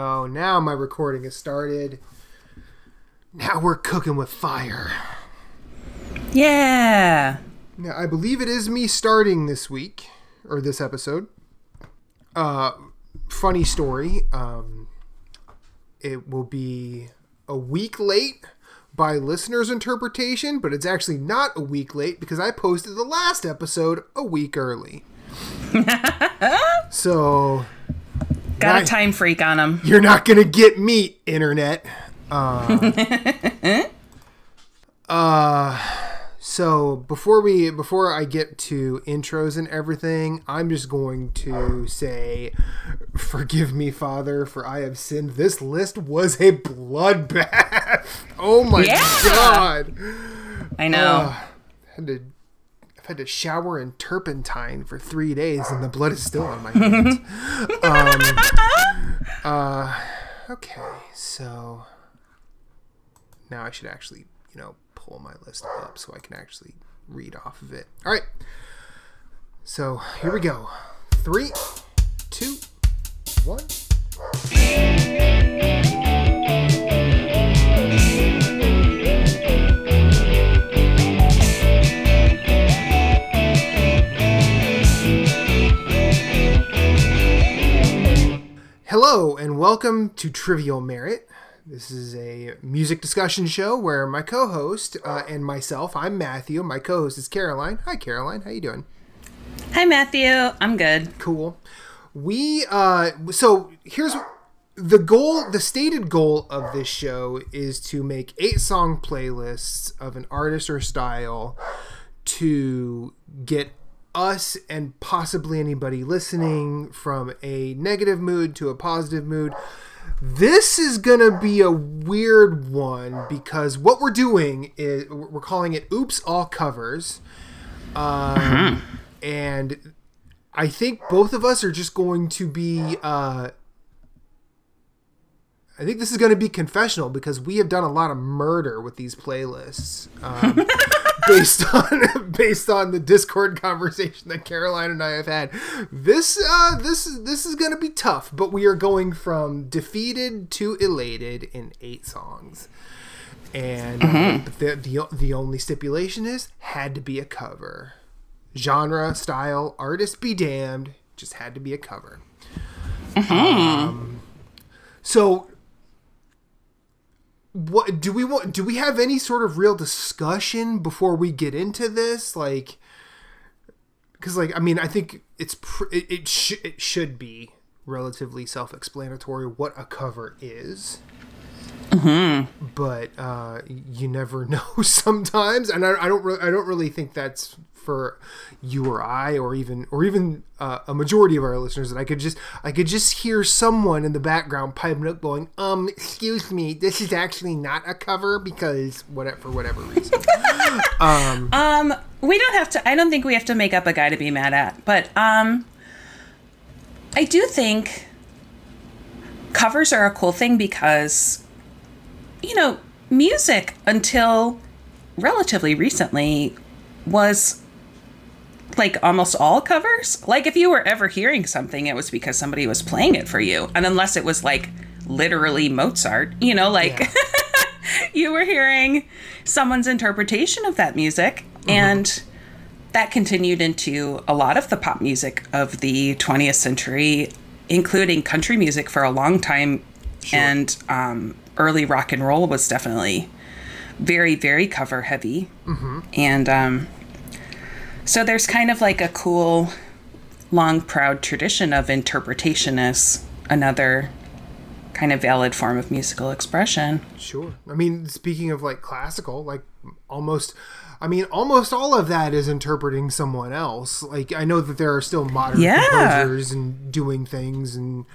Oh, now my recording has started. Now we're cooking with fire. Yeah. Now, I believe it is me starting this week or this episode. Uh, funny story. Um, it will be a week late by listeners' interpretation, but it's actually not a week late because I posted the last episode a week early. so Got Right. a time freak on him. you're not gonna get me, internet. Uh, uh, so before we before I get to intros and everything, I'm just going to say, forgive me, Father, for I have sinned. This list was a bloodbath. Oh my Yeah. god! I know. Uh, had to. Had to shower in turpentine for three days, and the blood is still on my hands. um, uh, okay, so now I should actually, you know, pull my list up so I can actually read off of it. All right. So here we go. Three, two, one. Hello and welcome to Trivial Merit. This is a music discussion show where my co-host uh, and myself, I'm Matthew. My co-host is Caroline. Hi, Caroline. How you doing? Hi, Matthew. I'm good. Cool. We uh, so here's the goal. The stated goal of this show is to make eight song playlists of an artist or style to get us and possibly anybody listening from a negative mood to a positive mood. This is going to be a weird one because what we're doing is we're calling it Oops All Covers. Um, And I think both of us are just going to be. Uh, I think this is going to be confessional because we have done a lot of murder with these playlists, um, based on based on the Discord conversation that Caroline and I have had. This uh, this is this is going to be tough, but we are going from defeated to elated in eight songs, and the, the the only stipulation is had to be a cover, genre, style, artist be damned, just had to be a cover. Um, so what do we want do we have any sort of real discussion before we get into this? Like because like i mean i think it's pr- it, it, sh- it should be relatively self-explanatory what a cover is. But uh you never know sometimes. And i, I don't re- i don't really think that's for you or i or even or even uh, a majority of our listeners that i could just i could just hear someone in the background piping up going um excuse me this is actually not a cover because whatever for whatever reason Um, we don't have to. I don't think we have to make up a guy to be mad at, but um, I do think covers are a cool thing because, you know, music until relatively recently was like almost all covers. Like if you were ever hearing something, it was because somebody was playing it for you, and unless it was like literally Mozart, you know, like. Yeah. you were hearing someone's interpretation of that music and that continued into a lot of the pop music of the 20th century including country music for a long time and um, early rock and roll was definitely very very cover heavy and um, so there's kind of like a cool long proud tradition of interpretation as another kind of valid form of musical expression Sure. I mean, speaking of like classical, like almost, I mean, almost all of that is interpreting someone else. Like, I know that there are still modern Yeah. composers and doing things, and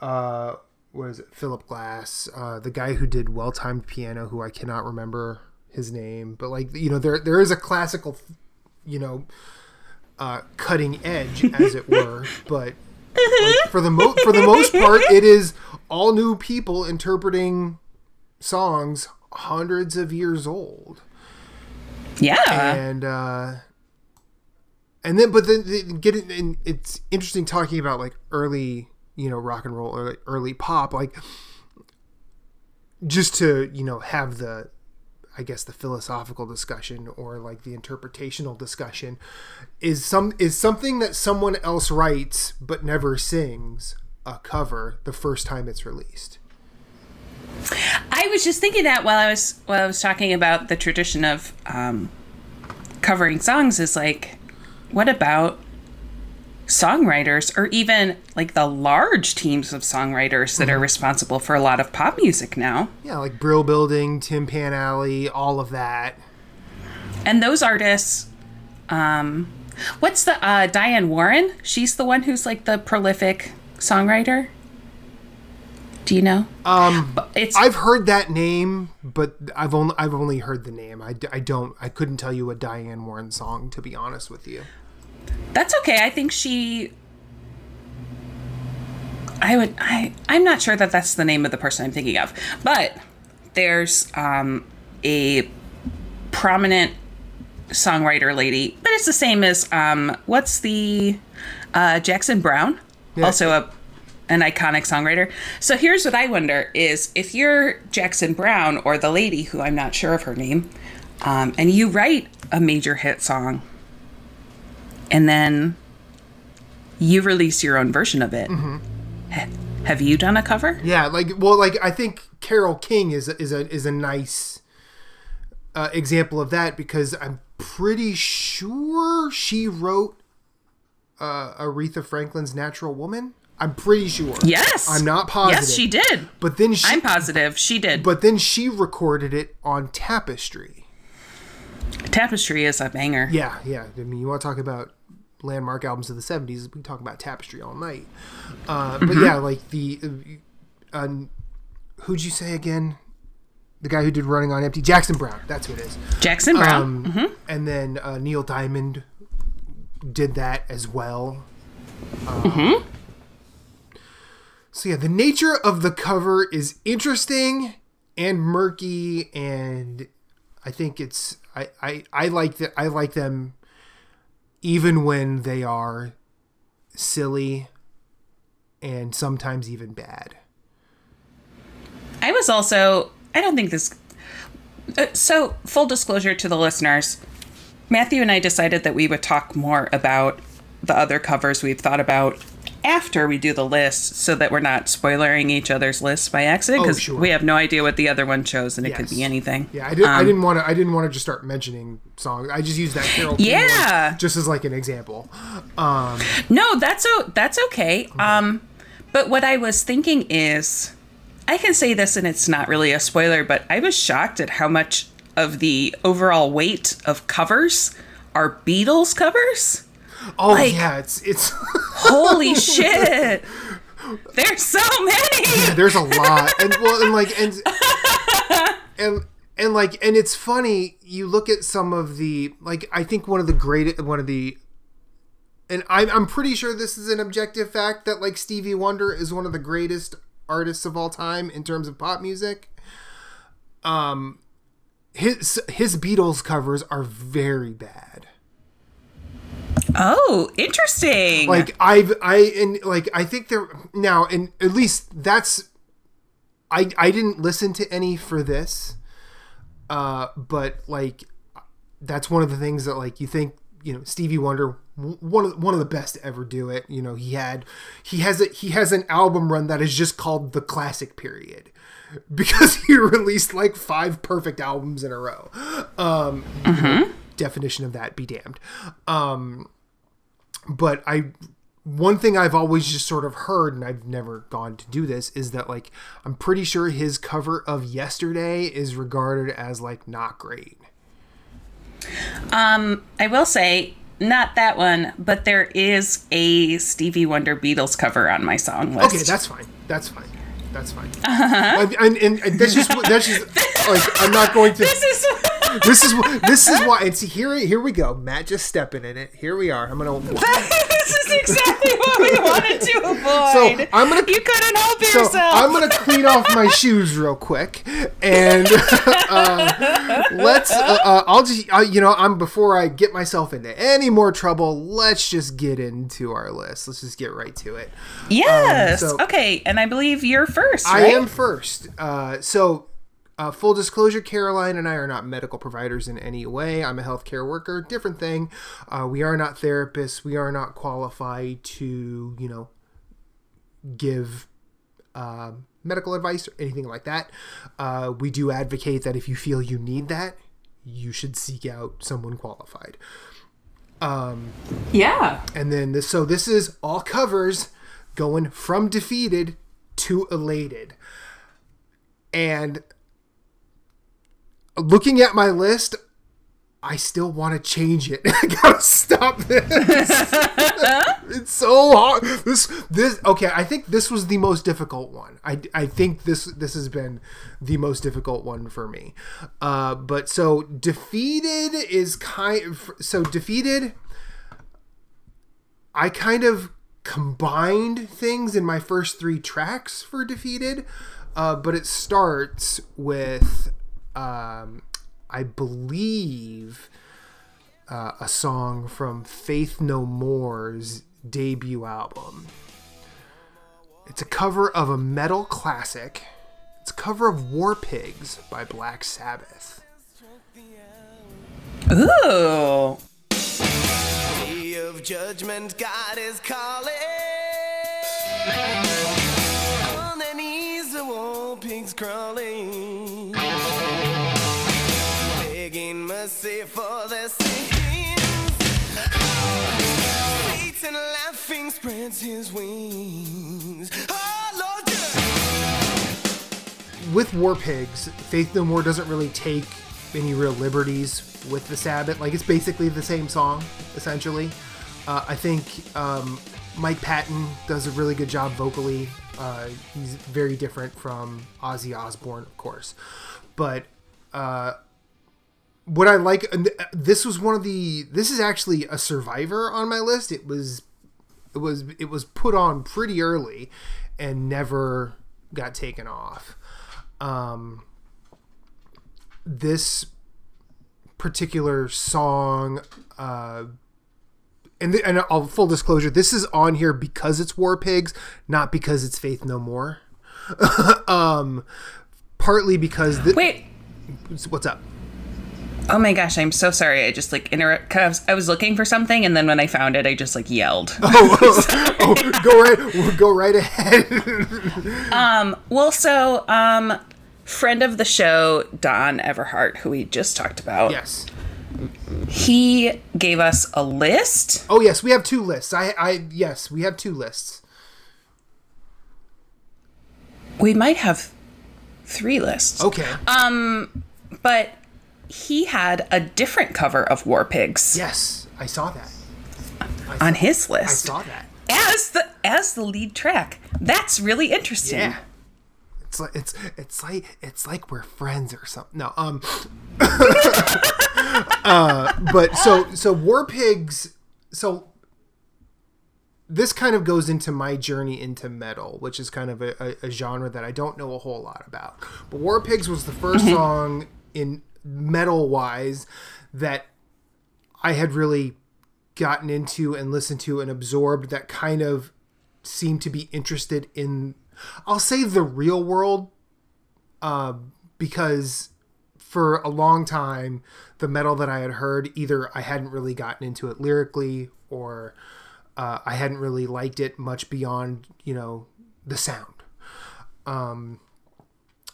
uh, what is it? Philip Glass, uh, the guy who did well timed piano, who I cannot remember his name, but like, you know, there there is a classical, you know, uh, cutting edge, as it were, but like, for the mo- for the most part, it is all new people interpreting songs hundreds of years old, yeah and uh, and then but then getting get. And it's interesting talking about like early you know rock and roll early, early pop like just to you know have the I guess the philosophical discussion or like the interpretational discussion is some is something that someone else writes but never sings a cover the first time it's released. I was just thinking that while I was while I was talking about the tradition of um, covering songs is like, what about songwriters or even like the large teams of songwriters that are responsible for a lot of pop music now? Yeah, like Brill Building, Tin Pan Alley, all of that. And those artists, um, what's the uh, Diane Warren? She's the one who's like the prolific songwriter. Do you know? Um, It's I've heard that name, but I've only I've only heard the name. I, I don't I couldn't tell you a Diane Warren song to be honest with you. That's okay. I think she. I would. I. I'm not sure that that's the name of the person I'm thinking of, but there's um, a prominent songwriter lady, but it's the same as um, what's the uh, Jackson Browne, Yeah. also a an iconic songwriter. So here's what I wonder: is if you're Jackson Browne or the lady who I'm not sure of her name, um, and you write a major hit song and then you release your own version of it. Ha- Have you done a cover? Yeah, like well, like I think Carole King is a, is a is a nice uh, example of that because I'm pretty sure she wrote uh, Aretha Franklin's "Natural Woman." I'm pretty sure. Yes. I'm not positive. Yes, she did. But then she I'm positive she did. but then she recorded it on Tapestry. Tapestry is a banger. Yeah, yeah. I mean, you want to talk about landmark albums of the '70s? We can talk about Tapestry all night. Uh, but yeah, like the uh, who'd you say again? The guy who did Running on Empty, Jackson Browne. That's who it is. Jackson Browne. Um, And then uh, Neil Diamond did that as well. Um, So yeah, the nature of the cover is interesting and murky, and I think it's I I, I like that I like them even when they are silly and sometimes even bad. I was also, I don't think this. Uh, so, full disclosure to the listeners Matthew and I decided that we would talk more about the other covers we've thought about after we do the list so that we're not spoiling each other's lists by accident because Oh, sure. we have no idea what the other one chose and it could be anything. Yeah, I didn't. I Um, didn't want to. I didn't want to just start mentioning songs. I just used that Carole. King one Yeah. just as like an example. Um, No, that's o- that's okay. Um, but what I was thinking is, I can say this and it's not really a spoiler, but I was shocked at how much of the overall weight of covers are Beatles covers. Oh Like- yeah, it's it's. Holy shit! There's so many. Yeah, there's a lot, and well, and like and and and like and it's funny. You look at some of the like. I think one of the great one of the. And I'm, I'm pretty sure this is an objective fact that like Stevie Wonder is one of the greatest artists of all time in terms of pop music. Um, his his Beatles covers are very bad. Oh, interesting. like I've I and like I think there now and at least that's I I didn't listen to any for this uh but like that's one of the things that like you think you know Stevie Wonder one of one of the best to ever do it. You know he had he has a he has an album run that is just called the classic period because he released like five perfect albums in a row. Um definition of that be damned. Um but I one thing I've always just sort of heard and I've never gone to do this is that like I'm pretty sure his cover of Yesterday is regarded as like not great. um, I will say not that one, but there is a Stevie Wonder Beatles cover on my song list. Okay, that's fine. That's fine. That's fine. And, and, and that's just that's just like I'm not going to this is this is this is why. And see, here here we go. Matt just stepping in it. Here we are. I'm gonna. this is exactly what we wanted to avoid. So I'm gonna. You couldn't help So yourself. I'm gonna clean off my shoes real quick, and uh, let's. Uh, uh, I'll just, uh, you know, I'm before I get myself into any more trouble. Let's just get into our list. Let's just get right to it. yes. so- okay, and I believe you're first. I am first. Uh, so, uh, full disclosure, Caroline and I are not medical providers in any way. I'm a healthcare worker, different thing. Uh, we are not therapists. We are not qualified to, you know, give uh, medical advice or anything like that. Uh, we do advocate that if you feel you need that, you should seek out someone qualified. Um, Yeah. And then this, so this is all covers going from defeated to elated. And looking at my list, I still want to change it. I gotta stop this. it's so hard. This this okay. I think this was the most difficult one. I, I think this this has been the most difficult one for me. Uh, but so defeated is kind. Of, so defeated. I kind of combined things in my first three tracks for defeated, uh, but it starts with, um, I believe, uh, a song from Faith No More's debut album. It's a cover of a metal classic. It's a cover of War Pigs by Black Sabbath. Ooh. Day of judgment, God is calling. On their knees, the war pigs crawling. Satan laughing spreads his wings. Oh, with War Pigs, Faith No More doesn't really take any real liberties with the Sabbath. Like it's basically the same song, essentially. Uh, I think um, Mike Patton does a really good job vocally. Uh, he's very different from Ozzy Osbourne, of course, but uh, what I like, this was one of the. This is actually a survivor on my list. It was it was it was put on pretty early and never got taken off um this particular song uh and, th- and I'll, full disclosure this is on here because it's war pigs not because it's faith no more um partly because the, Wait. what's up Oh my gosh, I'm so sorry. I just like interrupt. Cause I was looking for something, and then when I found it, I just like yelled. oh, go right go right ahead um. Well, so um, friend of the show, Don Everhart, who we just talked about, yes he gave us a list. oh yes we have two lists i i yes we have two lists We might have three lists. okay Um, but he had a different cover of War Pigs yes i saw that on his list. i saw that as the as the lead track. That's really interesting. Yeah. It's like it's it's like it's like we're friends or something. No, um uh but so so War Pigs so this kind of goes into my journey into metal, which is kind of a, a, a genre that I don't know a whole lot about. But War Pigs was the 1st song in metal wise that I had really gotten into and listened to and absorbed that kind of seemed to be interested in I'll say the real world uh, because for a long time the metal that I had heard either I hadn't really gotten into it lyrically or uh, I hadn't really liked it much beyond you know the sound. Um,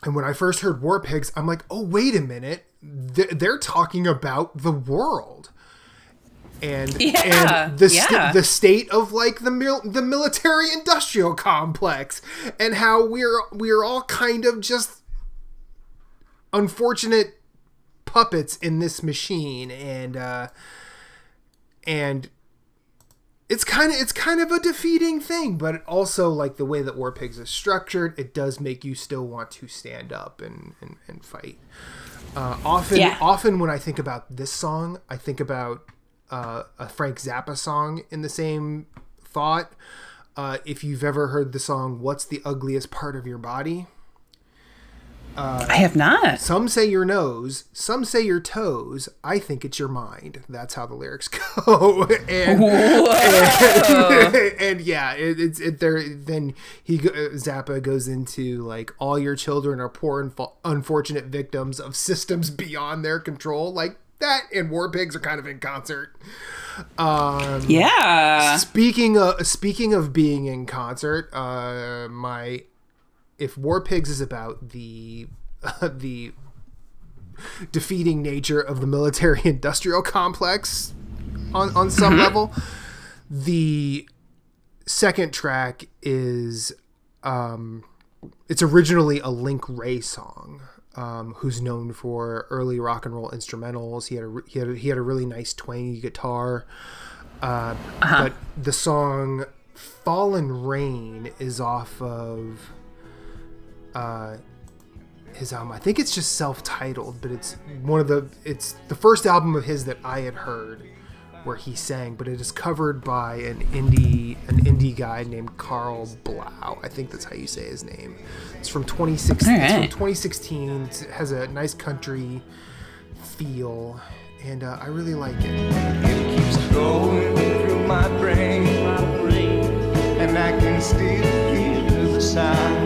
and when I first heard War Pigs, I'm like, oh wait a minute, they're, they're talking about the world and Yeah, and the yeah. the state of like the mil- the military industrial complex and how we're we're all kind of just unfortunate puppets in this machine and uh and it's kind of it's kind of a defeating thing, but also like the way that War Pigs is structured, it does make you still want to stand up and and, and fight. Uh, often, Yeah. often when I think about this song, I think about uh, a Frank Zappa song in the same thought. Uh, if you've ever heard the song "What's the Ugliest Part of Your Body," I have not. some say your nose, some say your toes. I think it's your mind. That's how the lyrics go. and, and, and yeah, it, it's it, there. Then he Zappa goes into like all your children are poor and unfortunate victims of systems beyond their control. Like that, and War Pigs are kind of in concert. Yeah. Speaking of speaking of being in concert, uh, my if War Pigs is about the the defeating nature of the military industrial complex on on some level, the second track is um, it's originally a Link Wray song. Um, who's known for early rock and roll instrumentals? He had a he had a, he had a really nice twangy guitar. Uh, But the song "Fallen Rain" is off of uh, his album. I think it's just self-titled, but it's one of the it's the first album of his that I had heard where he sang, but it is covered by an indie an indie guy named Karl Blau. I think that's how you say his name. It's from 2016. It's from 2016. It has a nice country feel, and uh, I really like it. It keeps going through my brain, and I can still hear the sound.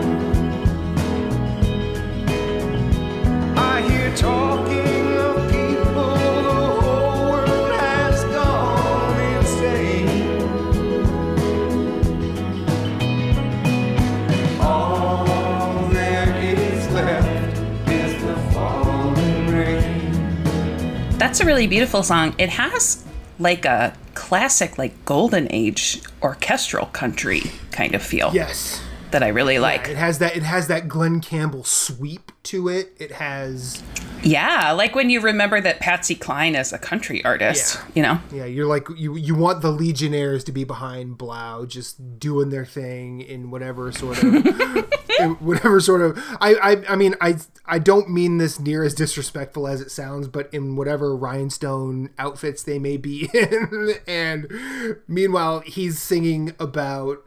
That's a really beautiful song. It has like a classic, like golden age orchestral country kind of feel Yes. That I really like. It has that. It has that Glen Campbell sweep to it. It has. Yeah, like when you remember that Patsy Cline is a country artist, Yeah. you know? Yeah, you're like you. You want the Legionnaires to be behind Blau, just doing their thing in whatever sort of, whatever sort of. I, I. I mean, I. I don't mean this near as disrespectful as it sounds, but in whatever rhinestone outfits they may be in, and meanwhile he's singing about,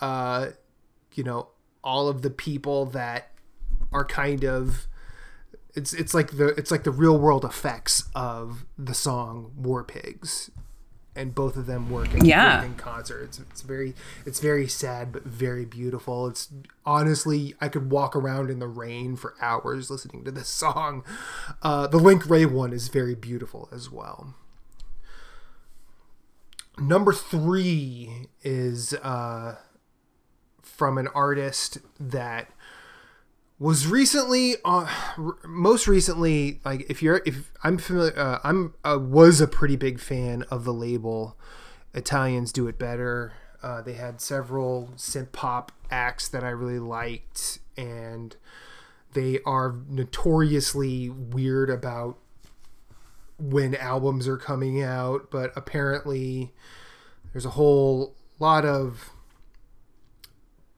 uh, you know, all of the people that are kind of it's it's like the it's like the real world effects of the song War Pigs, and both of them work in, Yeah. work in concert. It's, it's very it's very sad but very beautiful. It's honestly I could walk around in the rain for hours listening to this song. Uh, the Link Wray one is very beautiful as well. Number three is uh, from an artist that was recently uh, most recently like if you're if i'm familiar uh, i'm uh, was a pretty big fan of the label italians do it better. Uh, they had several synth pop acts that i really liked and they are notoriously weird about when albums are coming out but apparently there's a whole lot of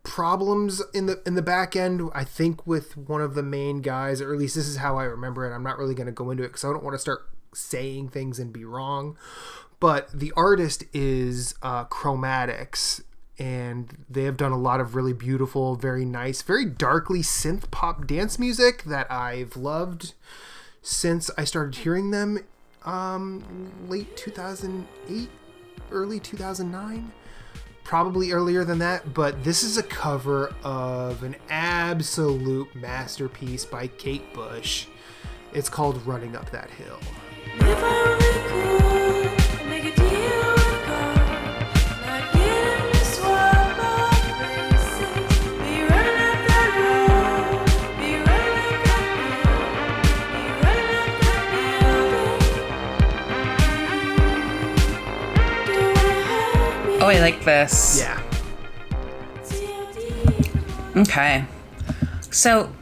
problems in the in the back end i think with one of the main guys or at least this is how i remember it. I'm not really going to go into it because i don't want to start saying things and be wrong. But the artist is uh, chromatics and they have done a lot of really beautiful very nice very darkly synth pop dance music that i've loved since i started hearing them um late 2008 early 2009 probably earlier than that, but this is a cover of an absolute masterpiece by Kate Bush. It's called Running Up That Hill. Like this. Yeah. Okay. So,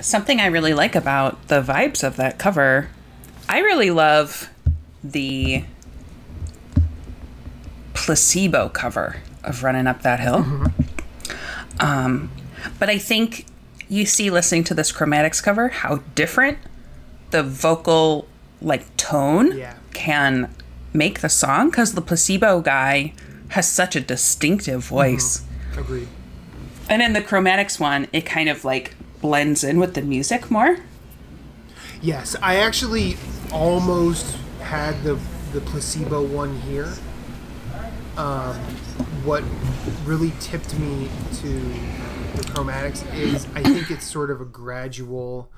something I really like about the vibes of that cover, I really love the placebo cover of Running Up That Hill. Um, but I think you see listening to this Chromatics cover how different the vocal like tone Yeah. can make the song because the placebo guy has such a distinctive voice. Agreed. And in the Chromatics one, it kind of like blends in with the music more. Yes, I actually almost had the the placebo one here. Um, what really tipped me to the chromatics is I think it's sort of a gradual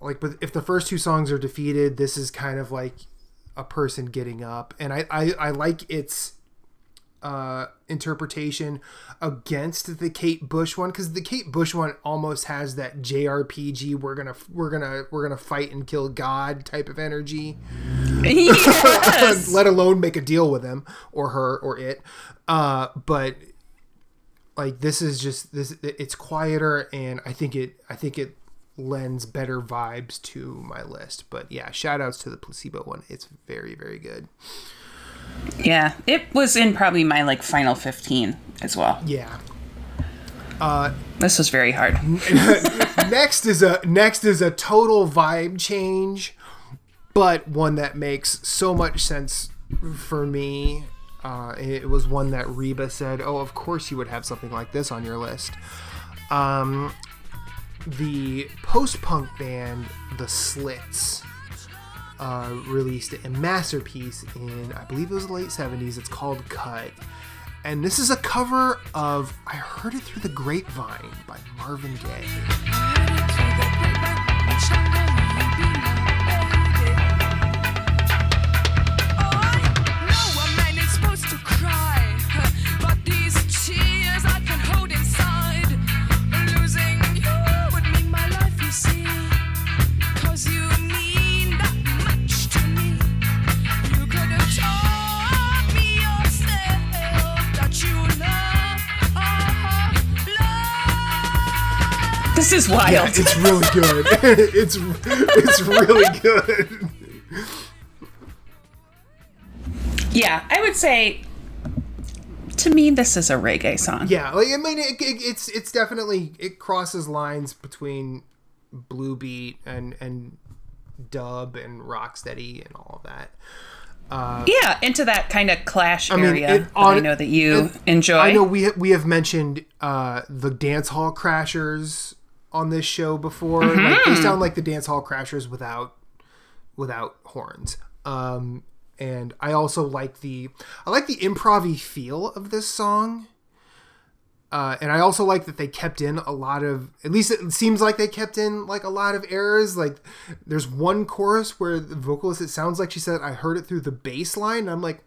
like but if the first two songs are defeated, this is kind of like a person getting up. And I, I, I like its uh, interpretation against the Kate Bush one because the Kate Bush one almost has that JRPG we're gonna we're gonna we're gonna fight and kill God type of energy. yes. Let alone make a deal with him or her or it. Uh, but like this is just this it's quieter and I think it I think it lends better vibes to my list. But yeah, shout outs to the placebo one. It's very very good. Yeah, it was in probably my like final 15 as well. Yeah. This was very hard. next is a next is a total vibe change, but one that makes so much sense for me. Uh, it was one that Reba said, "Oh, of course you would have something like this on your list." Um, the post-punk band The Slits uh, released a masterpiece in, I believe it was the late '70s. It's called "Cut." And this is a cover of I Heard It Through the Grapevine by Marvin Gaye. This is wild. Yeah, it's really good. it's it's really good. Yeah, I would say to me this is a reggae song. Yeah, like I mean, it, it, it's it's definitely it crosses lines between blue beat and and dub and rocksteady and all of that. Yeah, into that kind of clash mean, area it that on- I know that you enjoy. I know we we have mentioned uh, the dance hall crashers on this show before. Like they sound like the dance hall crashers without without horns. Um, and I also like the I like the improv feel of this song. Uh, and I also like that they kept in a lot of at least it seems like they kept in like a lot of errors. Like there's one chorus where the vocalist it sounds like she said I heard it through the bass line. And I'm like,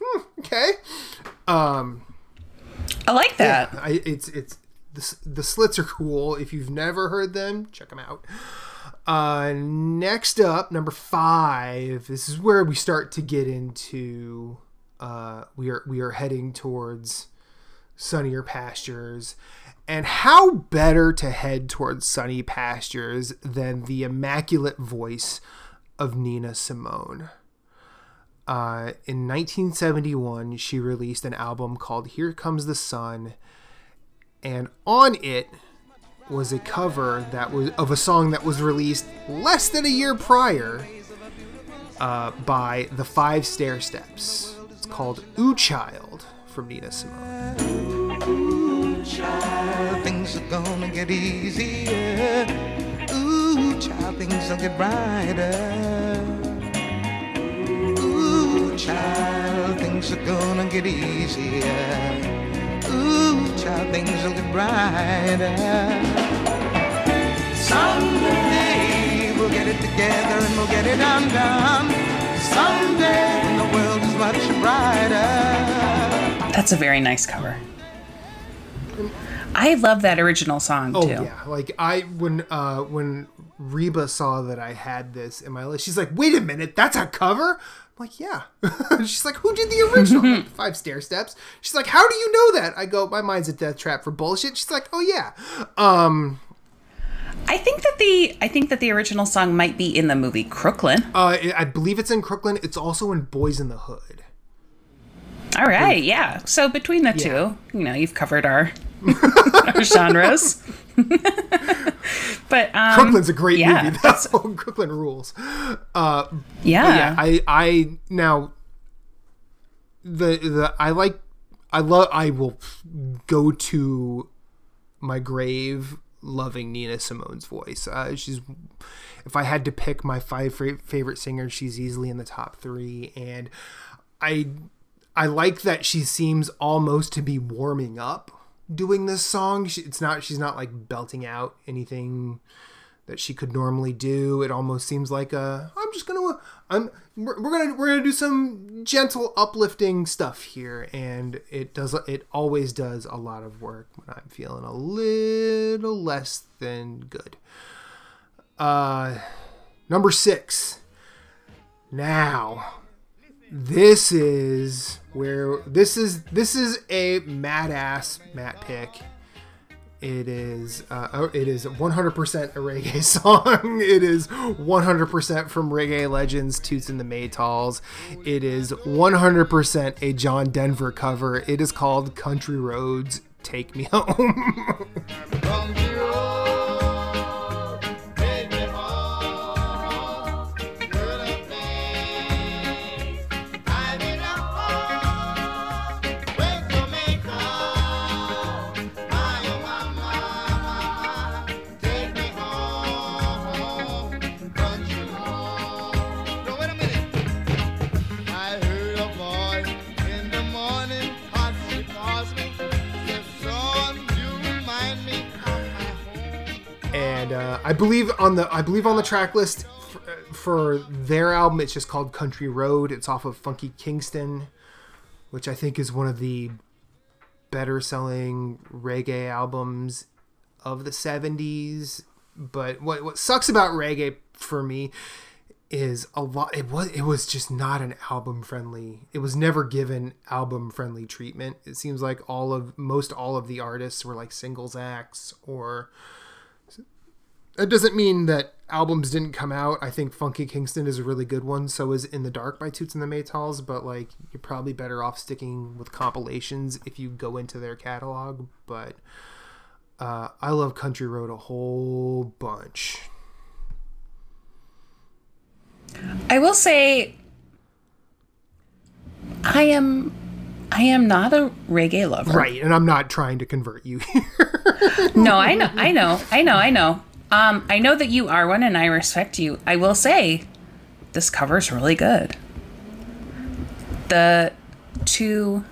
hmm, okay. Um, I like that. I, it's it's the, the slits are cool. If you've never heard them, check them out. Uh, next up, number five. This is where we start to get into. Uh, we are we are heading towards sunnier pastures, and how better to head towards sunny pastures than the immaculate voice of Nina Simone. Uh, in 1971, she released an album called Here Comes the Sun, and on it was a cover that was of a song that was released less than a year prior uh, by the Five Stairsteps. It's called "Ooh Child" from Nina Simone. Ooh, child, things are gonna get easier. Ooh, child, things will get brighter. Ooh, child, things are gonna get easier. Ooh, child, things will get brighter. Someday we'll get it together and we'll get it undone. Someday when the world is much brighter. That's a very nice cover. I love that original song Oh too. yeah, like I when uh when Reba saw that I had this in my list, she's like, "Wait a minute, that's a cover." I'm like, "Yeah." she's like, "Who did the original?" Like, Five Stairsteps. She's like, "How do you know that?" I go, "My mind's a death trap for bullshit." She's like, "Oh yeah." Um I think that the I think that the original song might be in the movie Crooklyn. uh I believe it's in Crooklyn. It's also in Boyz n the Hood. All right, yeah. So between the Yeah. two, you know, you've covered our our genres. but um Crooklyn's a great yeah, movie. That's all Crooklyn rules. Uh, yeah. yeah, I I now the the I like I love I will go to my grave loving Nina Simone's voice. Uh, she's if I had to pick my five fa- favorite singers, she's easily in the top three, and I I like that she seems almost to be warming up doing this song. She, it's not she's not like belting out anything that she could normally do. It almost seems like a I'm just gonna I'm we're, we're gonna we're gonna do some gentle uplifting stuff here, and it does it always does a lot of work when I'm feeling a little less than good. Uh, number six. Now, this is where this is this is a mad ass Matt pick. It is uh, it is 100% a reggae song. It is 100% from Reggae Legends Toots and the Maytals. It is 100% a John Denver cover. It is called Country Roads Take Me Home. Uh, I believe on the I believe on the track list for, for their album it's just called Country Road. It's off of Funky Kingston, which I think is one of the better selling reggae albums of the 70s. But what what sucks about reggae for me is a lot it was it was just not an album friendly it was never given album friendly treatment it seems like all of most all of the artists were like singles acts or that doesn't mean that albums didn't come out. I think Funky Kingston is a really good one. So is In the Dark by Toots and the Maytals. But like, you're probably better off sticking with compilations if you go into their catalog. But uh, I love Country Road a whole bunch. I will say I am I am not a reggae lover. Right, and I'm not trying to convert you here. No, I know, I know, I know, I know. Um, I know that you are one, and I respect you. I will say, this cover's really good. The two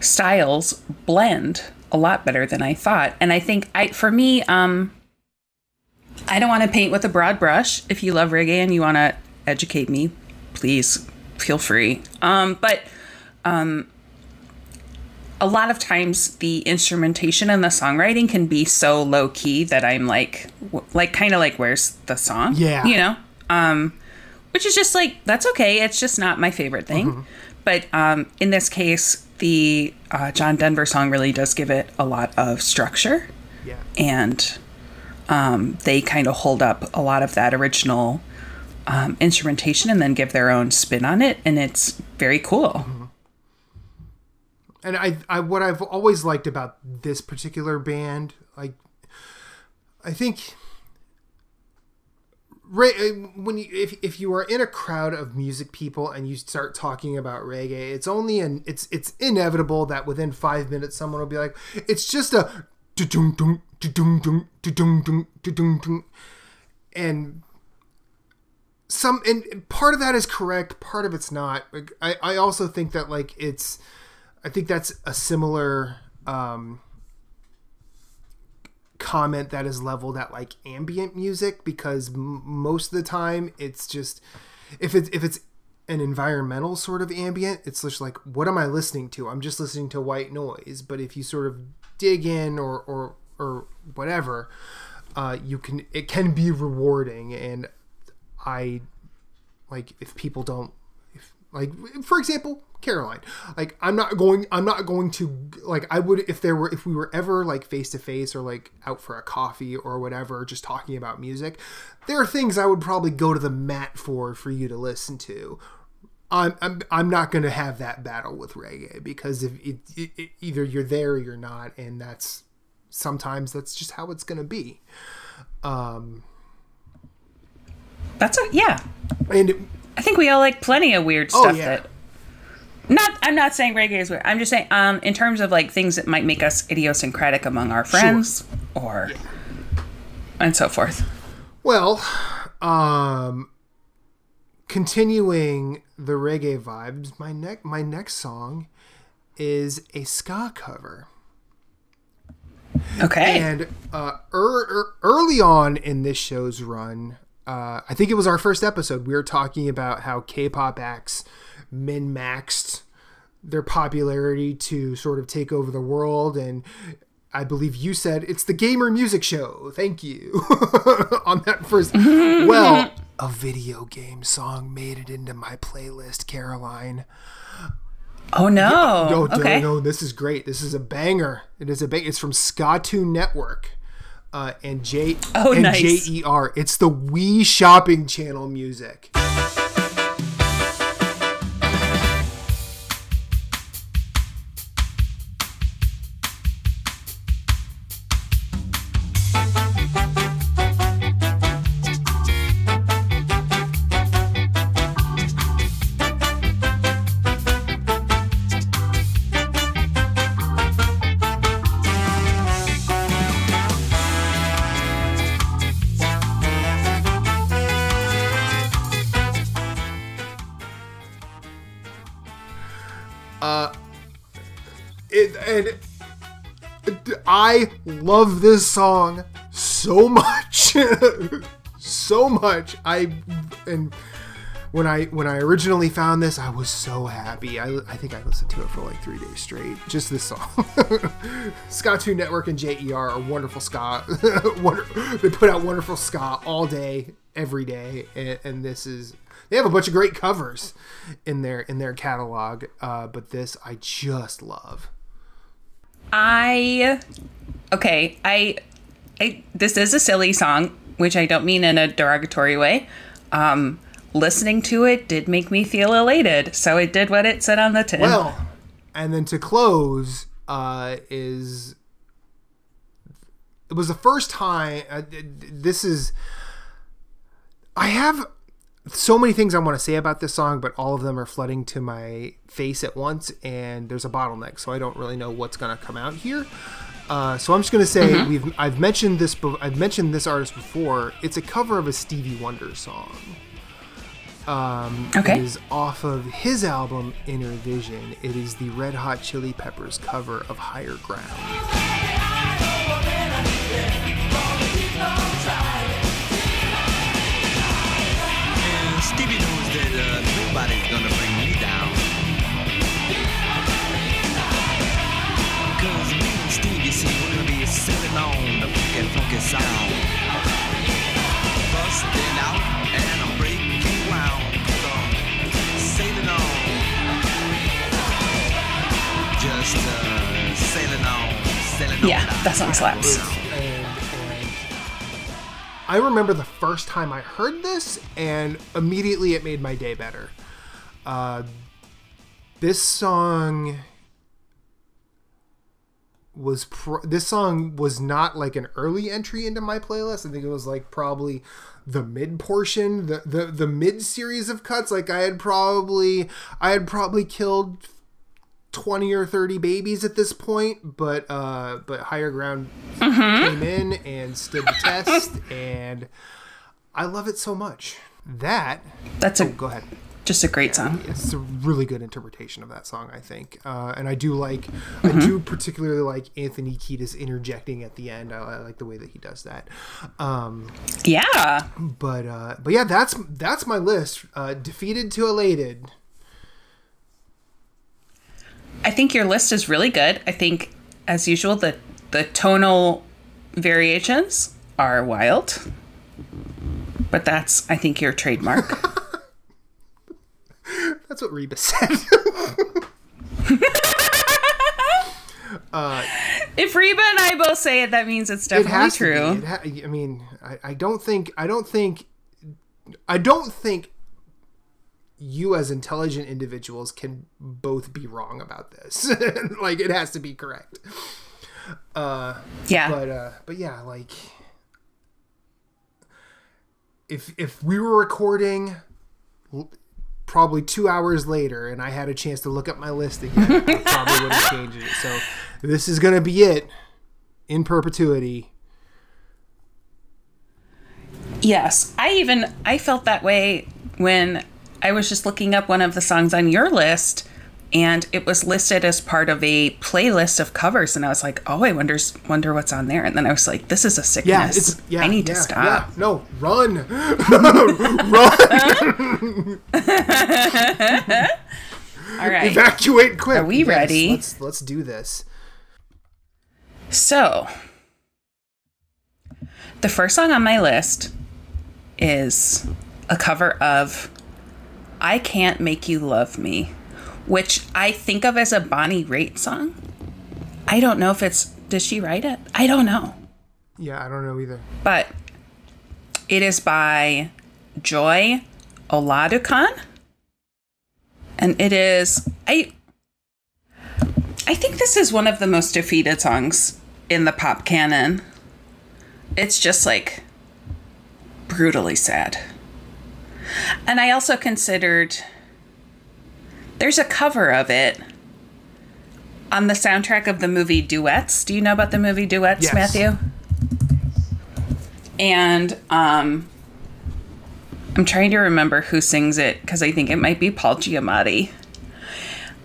styles blend a lot better than I thought, and I think I, for me, um, I don't want to paint with a broad brush. If you love reggae and you want to educate me, please feel free. Um, but a lot of times the instrumentation and the songwriting can be so low key that I'm like, w- like kind of like, where's the song? Yeah. you know, um, which is just like that's okay. It's just not my favorite thing. But um, in this case, the uh, John Denver song really does give it a lot of structure, yeah. and um, they kind of hold up a lot of that original um, instrumentation and then give their own spin on it, and it's very cool and I, I what I've always liked about this particular band, like I think uh, when you, if, if you are in a crowd of music people and you start talking about reggae it's only and it's it's inevitable that within five minutes someone will be like it's just a and some and part of that is correct part of it's not. I i also think that like it's I think that's a similar um, comment that is leveled at like ambient music because m- most of the time it's just if it's if it's an environmental sort of ambient, it's just like what am I listening to? I'm just listening to white noise. But if you sort of dig in or or or whatever, uh, you can it can be rewarding and I like if people don't like for example caroline like i'm not going i'm not going to like i would if there were if we were ever like face to face or like out for a coffee or whatever just talking about music there are things i would probably go to the mat for for you to listen to I'm I'm, I'm not going to have that battle with reggae because if it, it, it, either you're there or you're not, and that's sometimes that's just how it's going to be. Um that's a yeah. And I think we all like plenty of weird Oh, stuff yeah. that not I'm not saying reggae is weird. I'm just saying um in terms of like things that might make us idiosyncratic among our friends or and so forth. Well, um continuing the reggae vibes, my next my next song is a ska cover. Okay. And uh, er, er, early on in this show's run, uh, I think it was our first episode, we were talking about how K-pop acts min maxed their popularity to sort of take over the world and I believe you said it's the gamer music show. Thank you on that first. well, a video game song made it into my playlist, Caroline. oh no. No, okay. no, no, this is great. This is a banger. It is a bang. It's from Skatune Network. Uh, and J Oh, and nice. J E R. It's the Wii Shopping Channel music. I love this song so much, so much. I and when I when I originally found this, I was so happy. I, I think I listened to it for like three days straight. Just this song. Skatune Network and JER are wonderful ska. They put out wonderful ska all day, every day, and, and this is they have a bunch of great covers in their in their catalog. Uh, but this I just love. I okay, I I this is a silly song, which I don't mean in a derogatory way. Um listening to it did make me feel elated, so it did what it said on the tin. Well, and then to close uh, is it was the first time. Uh, this is I have so many things I want to say about this song, but all of them are flooding to my face at once, and there's a bottleneck, so I don't really know what's going to come out here. Uh, so I'm just going to say we've I've mentioned this I've mentioned this artist before. It's a cover of a Stevie Wonder song. okay. It is off of his album Inner Vision. It is the Red Hot Chili Peppers cover of Higher Ground. Stevie knows that uh, nobody's gonna bring me down. Cause me and Stevie, see, we're gonna be sailing on the funky, funky sound. Busting out and I'm breaking ground. So, sailing on. Just uh, sailing on, sailing on. Yeah, that song slaps. I remember the first time I heard this, and immediately it made my day better. Uh, this song was pr- this song was not like an early entry into my playlist. I think it was like probably the mid portion, the the, the mid series of cuts. Like I had probably I had probably killed 20 or 30 babies at this point but uh but higher ground came in and stood the test and i love it so much. That That's a oh, go ahead. just a great song. it's a really good interpretation of that song i think. Uh and i do like i do particularly like anthony kiedis interjecting at the end. I, I like the way that he does that. Um Yeah. but uh but yeah that's that's my list. Uh defeated to elated I think your list is really good. I think, as usual, the the tonal variations are wild. But that's, I think, your trademark. that's what reba said uh, if Reba and I both say it, that means it's it definitely has true. It ha- I mean, I, I don't think I don't think I don't think you as intelligent individuals can both be wrong about this. like it has to be correct. Uh, Yeah. But uh but yeah, like if if we were recording probably 2 hours later and I had a chance to look up my list again, I probably would have changed it. So this is going to be it in perpetuity. Yes, I even I felt that way when I was just looking up one of the songs on your list and it was listed as part of a playlist of covers and I was like, "Oh, I wonders wonder what's on there." And then I was like, "This is a Yeah, sickness. it's yeah. I need yeah, to stop." Yeah, no, run, run, All right. evacuate quick. Are we ready? Let's let's do this. So, the first song on my list is a cover of I Can't Make You Love Me, which I think of as a Bonnie Raitt song. I don't know if it's, does she write it? I don't know. Yeah, I don't know either. But it is by Joy Oladokun. And it is, I, I think this is one of the most defeated songs in the pop canon. It's just like brutally sad. And I also considered there's a cover of it on the soundtrack of the movie Duets. Do you know about the movie Duets, Yes. Matthew? And um I'm trying to remember who sings it because I think it might be Paul Giamatti.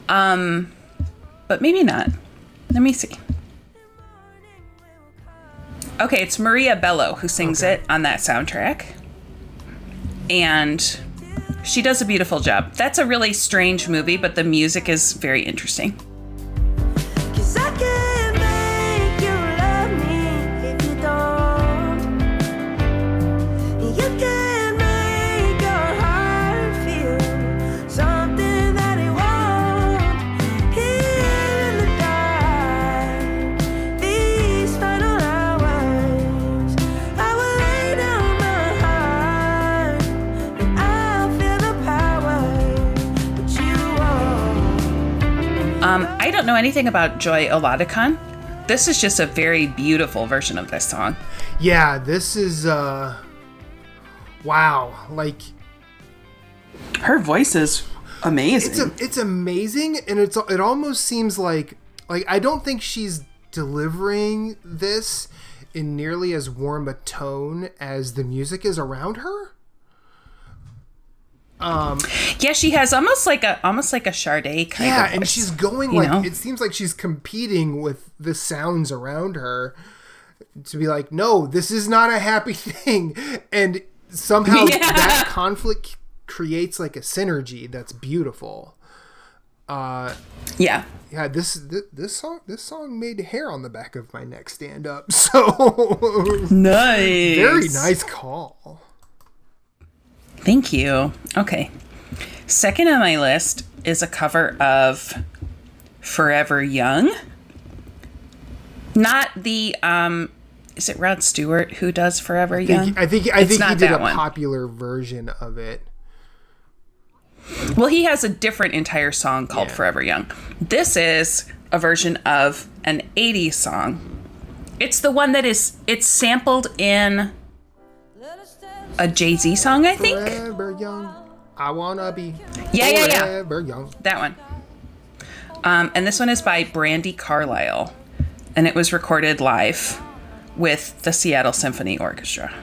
Um but maybe not. Let me see. Okay, it's Maria Bello who sings Okay. it on that soundtrack. And she does a beautiful job. That's a really strange movie, but the music is very interesting. Um, I don't know anything about Joy Oladokun. This is just a very beautiful version of this song. Yeah, this is uh wow, like Her voice is amazing. it's a, it's amazing and it's it almost seems like like I don't think she's delivering this in nearly as warm a tone as the music is around her. Yeah, she has almost like a almost like a Sade kind Yeah, of Yeah, and she's going like know? it seems like she's competing with the sounds around her to be like, no, this is not a happy thing, and somehow Yeah. that conflict creates like a synergy that's beautiful. Uh, Yeah. yeah, this this, this song this song made hair on the back of my neck stand up. So Nice. very nice call. Thank you. Okay. Second on my list is a cover of Forever Young. Not the um is it Rod Stewart who does Forever I Young? think I think, I think he did a one. popular version of it. Well, he has a different entire song called Yeah. Forever Young. This is a version of an 80s song. It's the one that is it's sampled in a Jay-Z song, I think. Forever young, I wanna be. Yeah, yeah, yeah. Forever young. That one. Um, and this one is by Brandi Carlile, and it was recorded live with the Seattle Symphony Orchestra.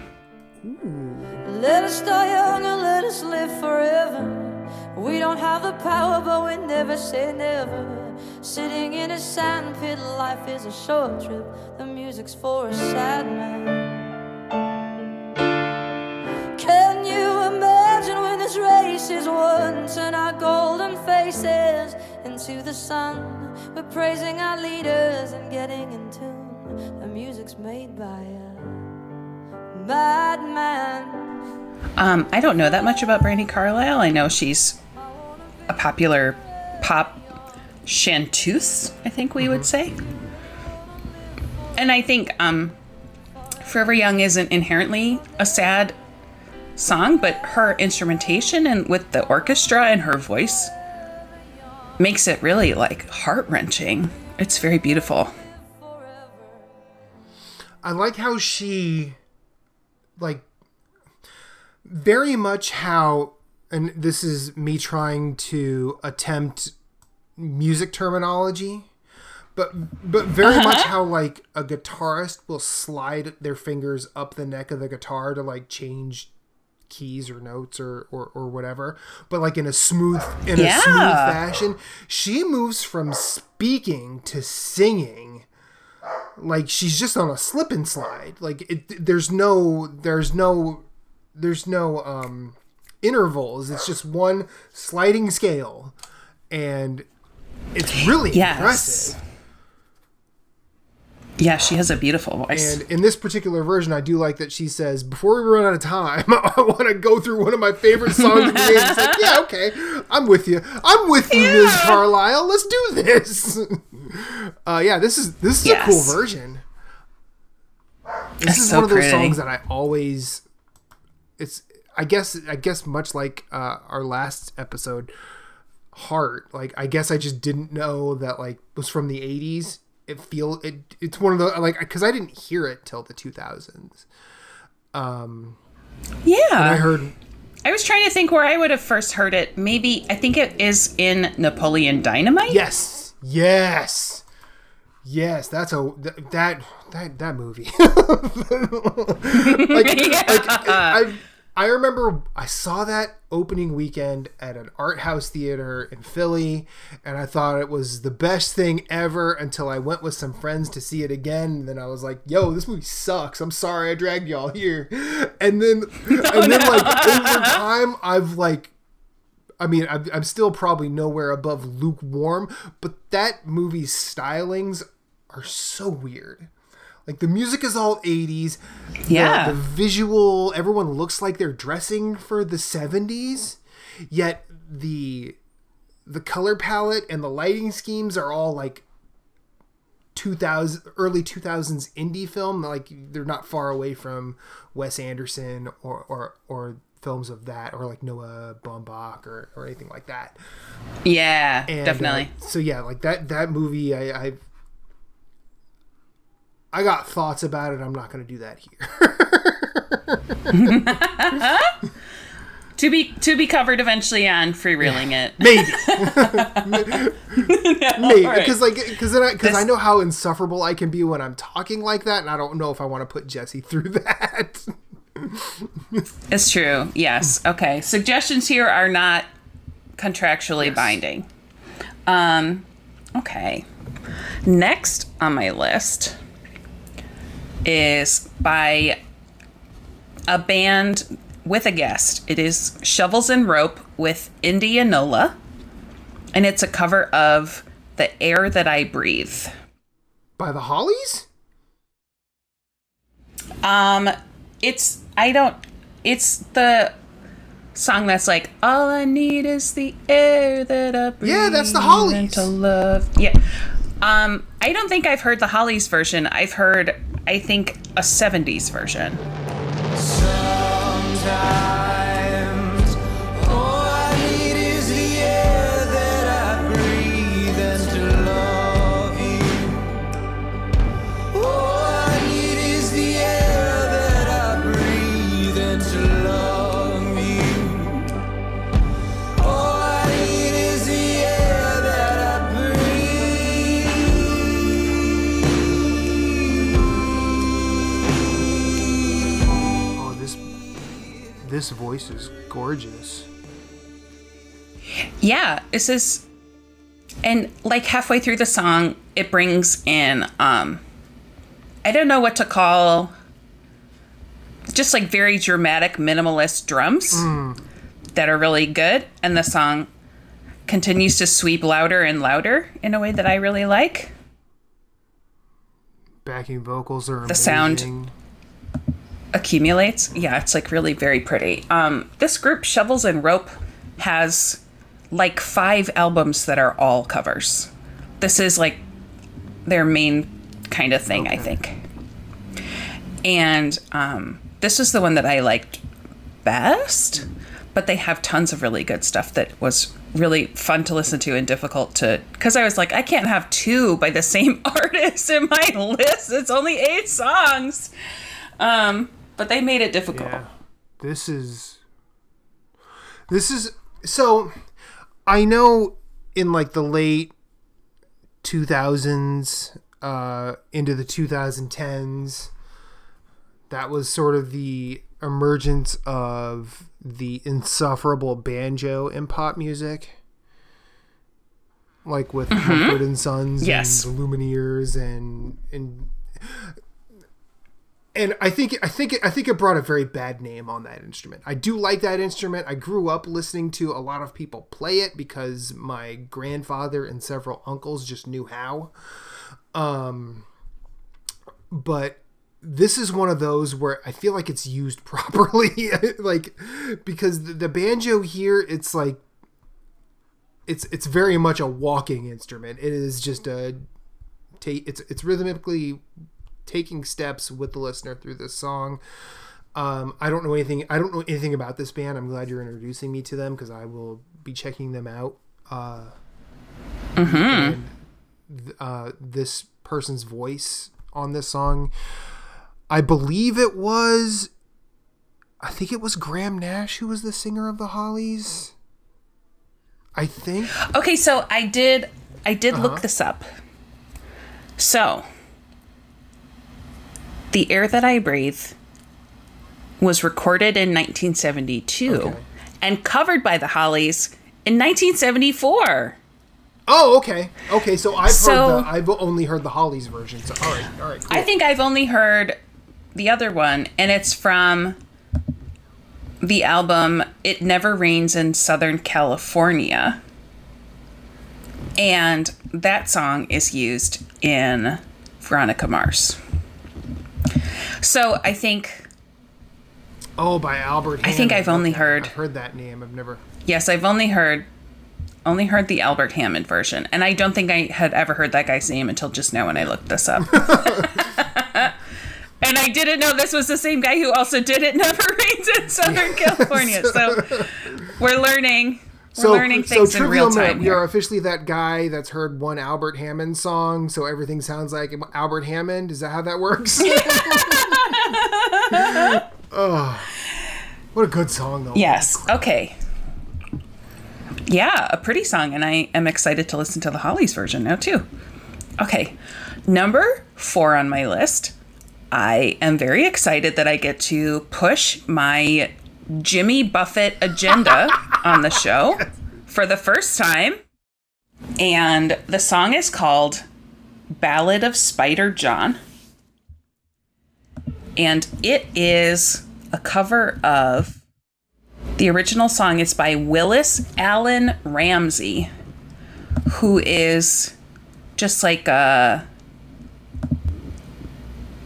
Let us die young and let us live forever. We don't have the power, but we never say never. Sitting in a sandpit, life is a short trip. The music's for a sad man. This race is won? Turn our golden faces into the sun. We're praising our leaders and getting in tune. The music's made by a madman. Um, I don't know that much about Brandi Carlile. I know she's a popular pop chanteuse, I think we would say. And I think um, Forever Young isn't inherently a sad song, but her instrumentation and with the orchestra and her voice makes it really like heart wrenching. It's very beautiful. I like how she, like, very much how, and this is me trying to attempt music terminology, but but very uh-huh. much how like a guitarist will slide their fingers up the neck of the guitar to like change keys or notes or or, or whatever but like in a smooth in Yeah. a smooth fashion she moves from speaking to singing. Like she's just on a slip and slide. Like it there's no there's no there's no um intervals. It's just one sliding scale. And it's really Yes. impressive Yeah, she has a beautiful voice. and in this particular version i do like that she says before we run out of time i want to go through one of my favorite songs it's like yeah okay. I'm with you. I'm with you ms carlile. Let's do this. Uh yeah this is this is a cool version. This It's is so one of those pretty. songs that I always it's I guess I guess much like uh, our last episode Heart like I guess I just didn't know that like was from the 80s it feel it it's one of the like cuz I didn't hear it till the 2000s um, yeah. I heard I was trying to think where I would have first heard it. Maybe I think it is in Napoleon Dynamite. yes yes yes that's a that that that movie like, like I I remember I saw that opening weekend at an art house theater in Philly, and I thought it was the best thing ever until I went with some friends to see it again. And then I was like, "Yo, this movie sucks. I'm sorry I dragged y'all here." And then, and then like over time, I've like I mean, I'm, I'm still probably nowhere above lukewarm, but that movie's stylings are so weird. Like the music is all 80s. The- Yeah. The, visual, everyone looks like they're dressing for the 70s, yet the the color palette and the lighting schemes are all like 2000 early 2000s indie film like they're not far away from Wes Anderson or or or films of that or like Noah Baumbach or, or anything like that. Yeah, And, definitely. uh, so yeah, like that that movie, I, I I got thoughts about it. I'm not going to do that here. to be to be covered eventually on freereeling it. Maybe, maybe right. because like because then because I know how insufferable I can be when I'm talking like that, and I don't know if I want to put Jesse through that. It's true. Yes. Okay. Suggestions here are not contractually binding. Um okay. Next on my list is by a band with a guest. It is Shovels and Rope with Indianola. And it's a cover of The Air That I Breathe. By the Hollies? Um, it's I don't. It's the song that's like all I need is the air that I breathe. Yeah, that's the Hollies. To love, yeah. Um, I don't think I've heard the Hollies version. I've heard, I think, a '70s version. Sometimes this voice is gorgeous. Yeah, this is, and like halfway through the song, it brings in, um, I don't know what to call, just like very dramatic minimalist drums that are really good, and the song continues to sweep louder and louder in a way that I really like. Backing vocals are The sound. Accumulates. Yeah, it's like really very pretty. Um, this group, Shovels and Rope, has like five albums that are all covers. This is like their main kind of thing, I think. And um, this is the one that I liked best, but they have tons of really good stuff that was really fun to listen to and difficult to because I was like, I can't have two by the same artist in my list. It's only eight songs. Um, but they made it difficult. Yeah. This is this is so I know in like the late 2000s uh into the 2010s that was sort of the emergence of the insufferable banjo in pop music like with and Sons Yes. and the Lumineers and and and I think I think I think it brought a very bad name on that instrument. I do like that instrument. I grew up listening to a lot of people play it because my grandfather and several uncles just knew how. Um, but this is one of those where I feel like it's used properly, like because the, banjo here, it's like it's it's very much a walking instrument. It is just a it's it's rhythmically taking steps with the listener through this song. Um, I don't know anything. I don't know anything about this band. I'm glad you're introducing me to them because I will be checking them out. Uh, and th- uh, this person's voice on this song, I believe it was. I think it was Graham Nash who was the singer of the Hollies. I think. Okay, so I did I did Uh-huh. look this up. So The Air That I Breathe was recorded in 1972 Okay. and covered by the Hollies in 1974. Oh, okay, okay. So I've So- heard the. I've only heard the Hollies version. So all right, all right. Cool. I think I've only heard the other one, and it's from the album It Never Rains in Southern California. And that song is used in Veronica Mars. So I think, Oh, by Albert. I think I've only heard- I've heard that name. I've never. yes, I've only heard only heard the Albert Hammond version, and I don't think I had ever heard that guy's name until just now when I looked this up. and I didn't know this was the same guy who also did it Never Rains in Southern California. So we're learning. We're So, learning so things in trivial real time. you're officially that guy that's heard one Albert Hammond song, so everything sounds like Albert Hammond. Is that how that works? oh, what a good song, though. Yes. Okay. Yeah, a pretty song, and I am excited to listen to the Hollies version now too. Okay, number four on my list. I am very excited that I get to push my Jimmy Buffett agenda on the show for the first time. And the song is called Ballad of Spider John. And it is a cover of the original song is by Willis Alan Ramsey, who is just like a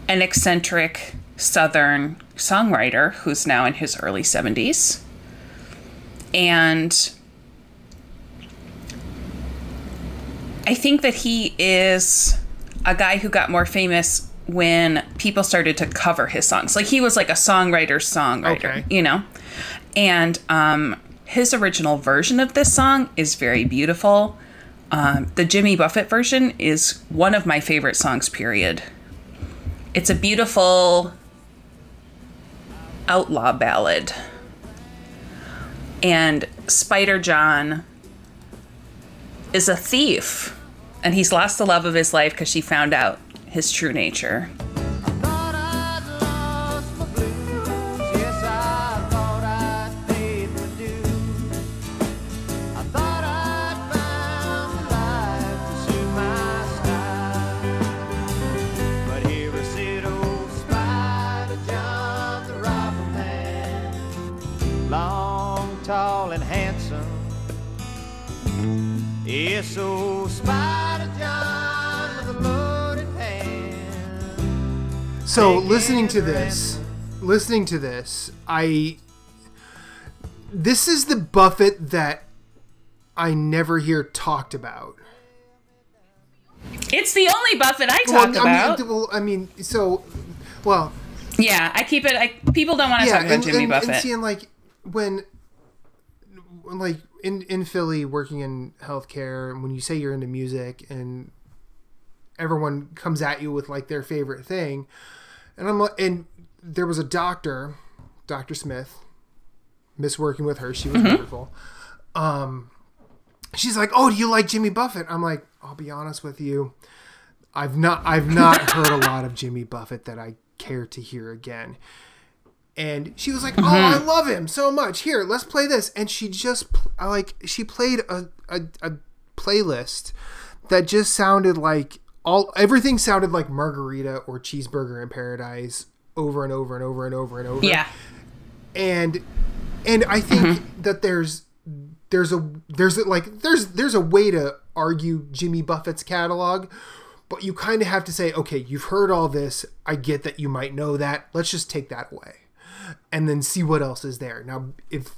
an eccentric southern songwriter who's now in his early 70s. And I think that he is a guy who got more famous when people started to cover his songs. Like he was like a songwriter songwriter, Okay. you know? And um, his original version of this song is very beautiful. Um, the Jimmy Buffett version is one of my favorite songs, period. It's a beautiful outlaw ballad. And Spider John is a thief. And he's lost the love of his life because she found out his true nature. Yes, old Spider John with a loaded hand. So listening to this, listening to this, I this is the Buffett that I never hear talked about. It's the only Buffett I talk well, about. I mean, well, I mean, so, well, Yeah, I keep it. I people don't want to talk about and, Jimmy and, Buffett. and seeing like when, when, like in in Philly working in healthcare, and when you say you're into music and everyone comes at you with like their favorite thing, and I'm like, and there was a doctor, Doctor Smith, miss working with her. She was wonderful. Um, she's like, "Oh, do you like Jimmy Buffett?" I'm like, "I'll be honest with you, I've not I've not heard a lot of Jimmy Buffett that I care to hear again." And she was like, "Oh, I mm-hmm. love him so much. Here, let's play this." And she just pl- like she played a, a a playlist that just sounded like all everything sounded like Margarita or Cheeseburger in Paradise over and over and over and over and over yeah, and and I think mm-hmm. that there's there's a there's a, like there's there's a way to argue Jimmy Buffett's catalog, but you kind of have to say, okay, you've heard all this. I get that you might know that. Let's just take that away, and then see what else is there. Now, if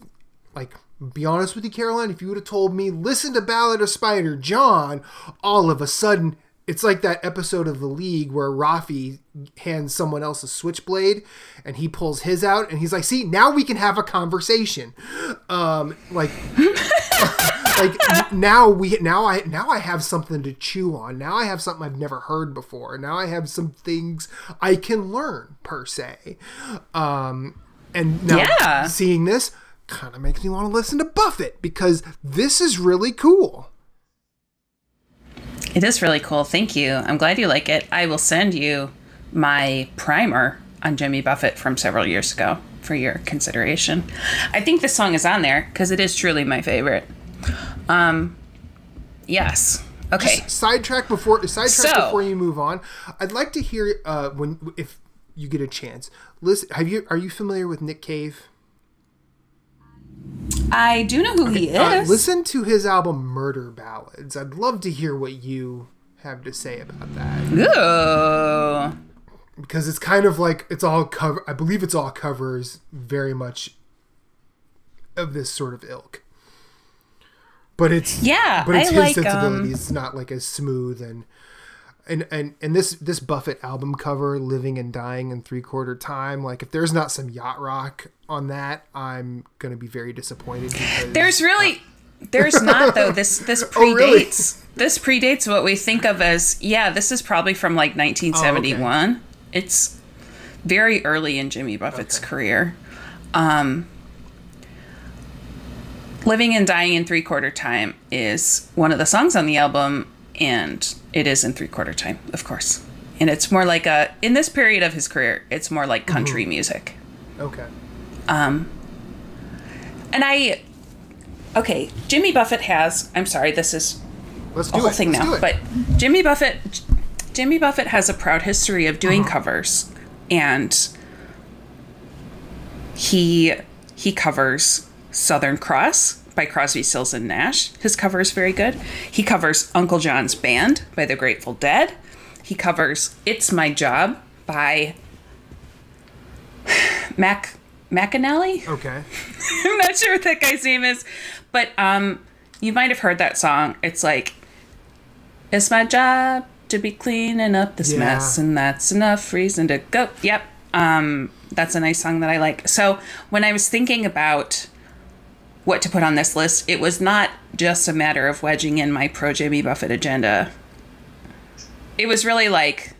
like be honest with you, Caroline, if you would have told me listen to Ballad of Spider John, all of a sudden. It's like that episode of The League where Rafi hands someone else a switchblade and he pulls his out and he's like, see, now we can have a conversation. Um, like, like now we now I now I have something to chew on. Now I have something I've never heard before. Now I have some things I can learn per se. Um, and now Yeah. seeing this kind of makes me want to listen to Buffett because this is really cool. it is really cool. Thank you. I'm glad you like it. I will send you my primer on Jimmy Buffett from several years ago for your consideration. I think this song is on there because it is truly my favorite. Um, yes. Okay. Just sidetrack before sidetrack So- before you move on. I'd like to hear uh, when if you get a chance. Listen, have you are you familiar with Nick Cave? I do know who he is. Uh, listen to his album Murder Ballads. I'd love to hear what you have to say about that Ooh. because it's kind of like it's all cover. I believe it's all covers very much of this sort of ilk. But it's Yeah, but it's I his like, sensibilities. um, it's not like as smooth and and and and this this Buffett album cover, "Living and Dying in Three Quarter Time." Like if there's not some yacht rock on that, I'm gonna be very disappointed. Because, There's really there's not though. This this predates Oh, really? this predates what we think of as yeah, this is probably from like 1971. It's very early in Jimmy Buffett's Okay. career. Um Living and Dying in Three Quarter Time is one of the songs on the album, and it is in three quarter time, of course. And it's more like a, in this period of his career, it's more like country music. okay. Um, And I, okay, Jimmy Buffett has. I'm sorry, this is Let's a do whole it. thing Let's do now, it. but Jimmy Buffett, Jimmy Buffett has a proud history of Uh-huh. doing covers, and he he covers Southern Cross by Crosby, Stills and Nash. His cover is very good. He covers Uncle John's Band by The Grateful Dead. He covers It's My Job by Mac McAnally. okay. I'm not sure what that guy's name is, but um, you might have heard that song. It's like, "It's my job to be cleaning up this Yeah. mess, and that's enough reason to go." Yep, um, that's a nice song that I like. So when I was thinking about what to put on this list, it was not just a matter of wedging in my pro Jimmy Buffett agenda. It was really like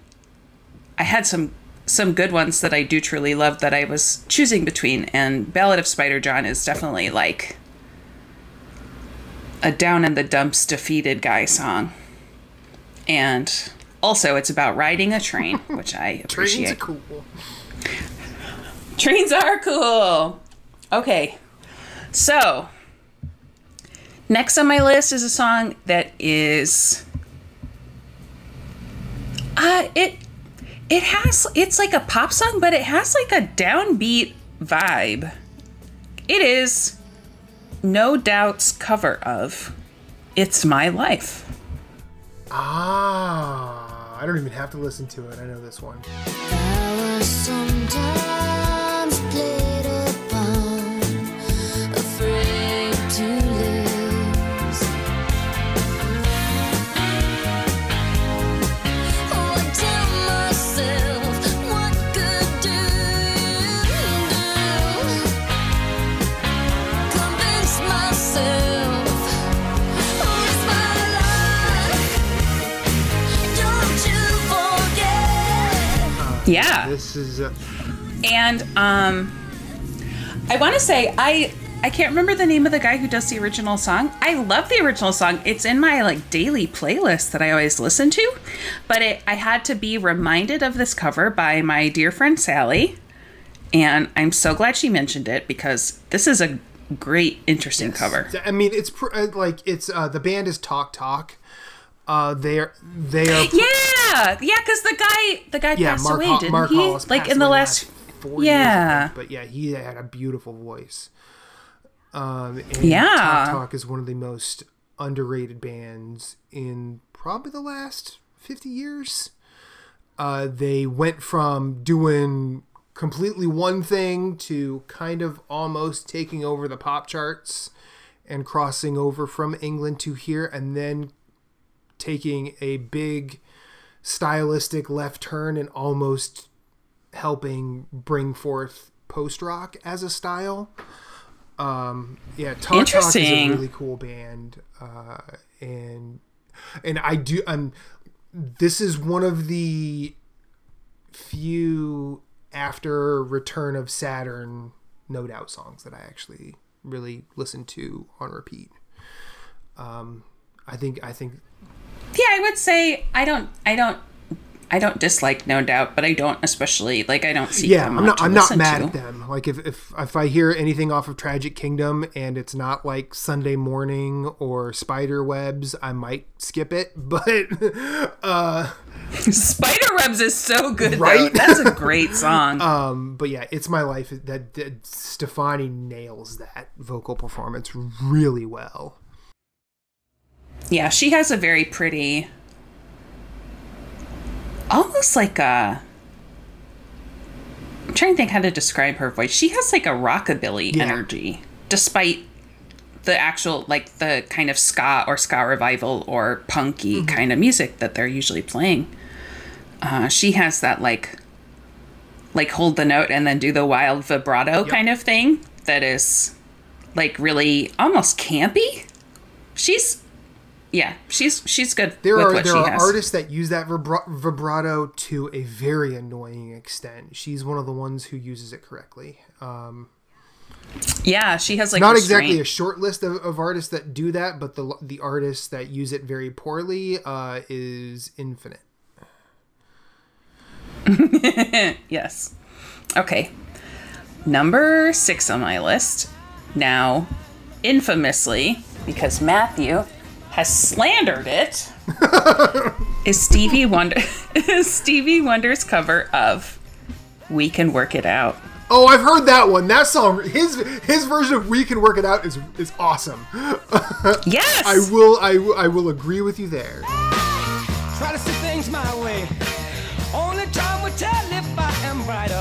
I had some some good ones that I do truly love that I was choosing between, and Ballad of Spider John is definitely like a down in the dumps defeated guy song. And also it's about riding a train, which I appreciate. Trains are cool. Trains are cool. Okay. So, next on my list is a song that is uh it it has it's like a pop song, but it has like a downbeat vibe. It is no doubt's cover of It's My Life. Ah, I don't even have to listen to it. I know this one. Yeah. This is uh, And um I want to say I I can't remember the name of the guy who does the original song. I love the original song. It's in my like daily playlist that I always listen to. But it, I had to be reminded of this cover by my dear friend Sally. And I'm so glad she mentioned it because this is a great interesting cover. I mean, it's pr- uh, like it's uh, the band is Talk Talk. Uh, they're they are Yeah. Yeah, cuz the guy the guy yeah. passed Mark away, Hall- didn't Mark he? Like in the away last four Yeah. years, but yeah, he had a beautiful voice. Um, and Yeah. Talk Talk is one of the most underrated bands in probably the last fifty years. Uh, they went from doing completely one thing to kind of almost taking over the pop charts and crossing over from England to here, and then taking a big stylistic left turn and almost helping bring forth post rock as a style. Um, yeah, Talk Talk is a really cool band, uh, and and I do. Um, this is one of the few after Return of Saturn, No Doubt songs that I actually really listen to on repeat. Um, I think I think Yeah, I would say I don't I don't I don't dislike no doubt, but I don't especially like I don't see yeah, them I'm not I'm not mad to. at them. Like if, if if I hear anything off of Tragic Kingdom and it's not like Sunday Morning or Spiderwebs, I might skip it. But uh Spiderwebs is so good, Right? right? That's a great song. um but yeah, it's my life that, that Stefani nails that vocal performance really well. Yeah, she has a very pretty, almost like a. I'm trying to think how to describe her voice. She has like a rockabilly Yeah. energy, despite the actual like the kind of ska or ska revival or punky Mm-hmm. kind of music that they're usually playing. Uh, she has that like like hold the note and then do the wild vibrato kind of thing that is like really almost campy. She's yeah, she's she's good There are there are has. artists that use that vibra- vibrato to a very annoying extent. She's one of the ones who uses it correctly. Um, yeah, she has like not restraint. exactly a short list of, of artists that do that, but the the artists that use it very poorly uh, is infinite. Yes. Okay. Number six on my list. Now, infamously, because Matthew has slandered it, is Stevie Wonder is Stevie Wonder's cover of We Can Work It Out. Oh, I've heard that one. That song, his his version of "We Can Work It Out" is is awesome. Yes. I will I, will- I will agree with you there. Try to see things my way. Only time will tell if I am right or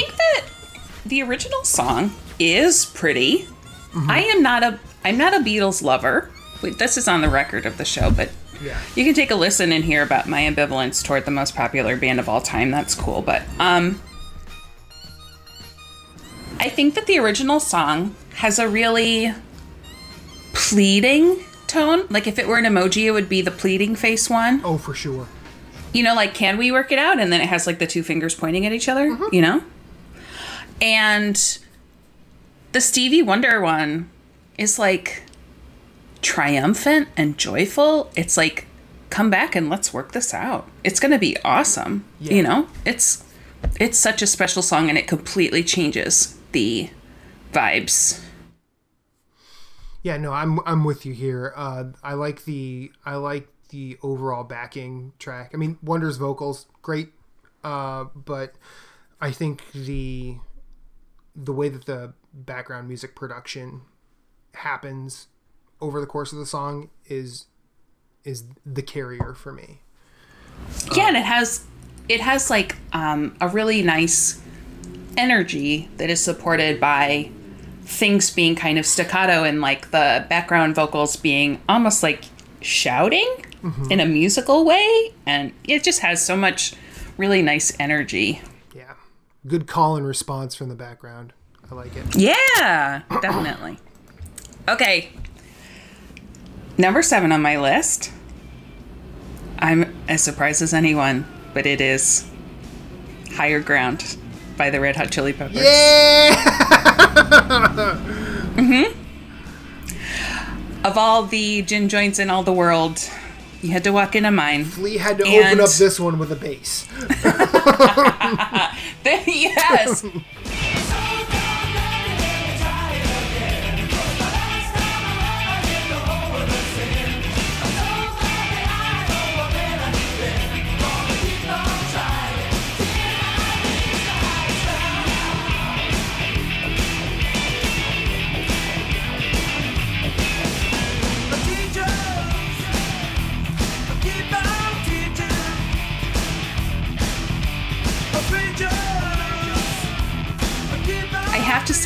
think that the original song is pretty. I am not a I'm not a Beatles lover. Wait, this is on the record of the show, but Yeah. you can take a listen and hear about my ambivalence toward the most popular band of all time. That's cool, but um I think that the original song has a really pleading tone. Like if it were an emoji, it would be the pleading face one Oh, for sure. you know, like, can we work it out? And then it has like the two fingers pointing at each other, you know? And the Stevie Wonder one is like triumphant and joyful. It's like, come back and let's work this out. It's going to be awesome. Yeah. You know, it's it's such a special song and it completely changes the vibes. Yeah, no, I'm I'm with you here. Uh, I like the I like the overall backing track. I mean, Wonder's vocals great, uh, but I think the the way that the background music production happens over the course of the song is is the carrier for me. yeah and it has it has like um, a really nice energy that is supported by things being kind of staccato and like the background vocals being almost like shouting in a musical way and it just has so much really nice energy. Good call and response from the background. I like it. Yeah, definitely. Okay. Number seven on my list. I'm as surprised as anyone, but it is Higher Ground by the Red Hot Chili Peppers. Yeah. Mm-hmm. Of all the gin joints in all the world, you had to walk into mine. Lee had to And- open up this one with a bass. yes.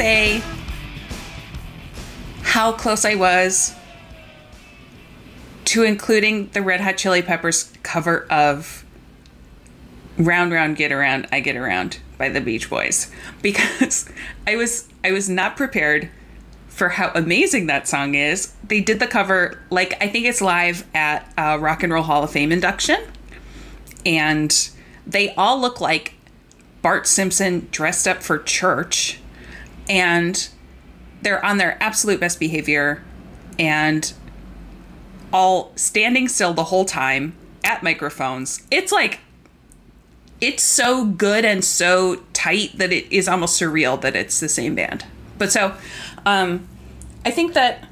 say how close I was to including the Red Hot Chili Peppers cover of Round Round Get Around I Get Around by the Beach Boys. Because I was I was not prepared for how amazing that song is. They did the cover like I think it's live at uh, Rock and Roll Hall of Fame induction. And they all look like Bart Simpson dressed up for church and they're on their absolute best behavior and all standing still the whole time at microphones. It's like it's so good and so tight that it is almost surreal that it's the same band. But so um I think that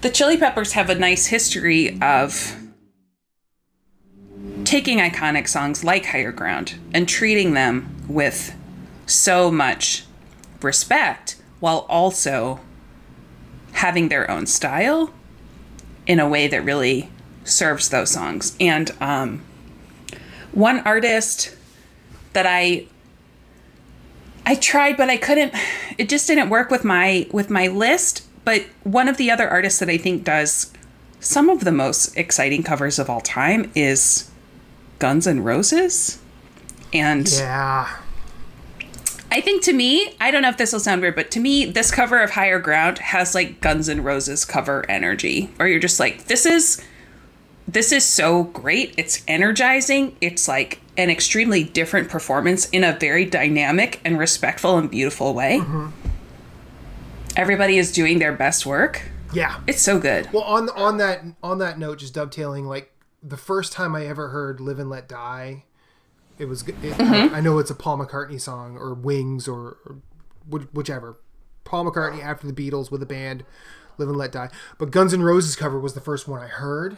the Chili Peppers have a nice history of taking iconic songs like Higher Ground and treating them with so much respect while also having their own style in a way that really serves those songs. And um, one artist that I I tried but I couldn't it just didn't work with my with my list, but one of the other artists that I think does some of the most exciting covers of all time is Guns N' Roses. And Yeah. I think to me, I don't know if this will sound weird, but to me, this cover of Higher Ground has like Guns N' Roses cover energy, or you're just like, this is this is so great. It's energizing. It's like an extremely different performance in a very dynamic and respectful and beautiful way. Mm-hmm. Everybody is doing their best work. Yeah. It's so good. Well, on on that on that note, just dovetailing, like the first time I ever heard "Live and Let Die," it was. It, Mm-hmm. I, I know it's a Paul McCartney song or Wings or, or whichever. Paul McCartney after the Beatles with a band, "Live and Let Die." But Guns N' Roses cover was the first one I heard,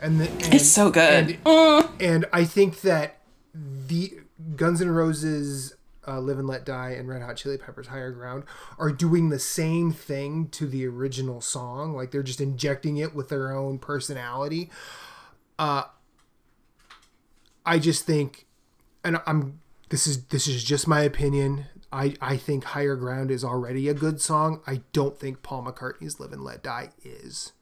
and, the, and It's so good. And, and I think that the Guns N' Roses. Uh, Live and Let Die and Red Hot Chili Peppers Higher Ground are doing the same thing to the original song. Like they're just injecting it with their own personality. Uh, I just think, and I'm this is this is just my opinion. I I think Higher Ground is already a good song. I don't think Paul McCartney's Live and Let Die is.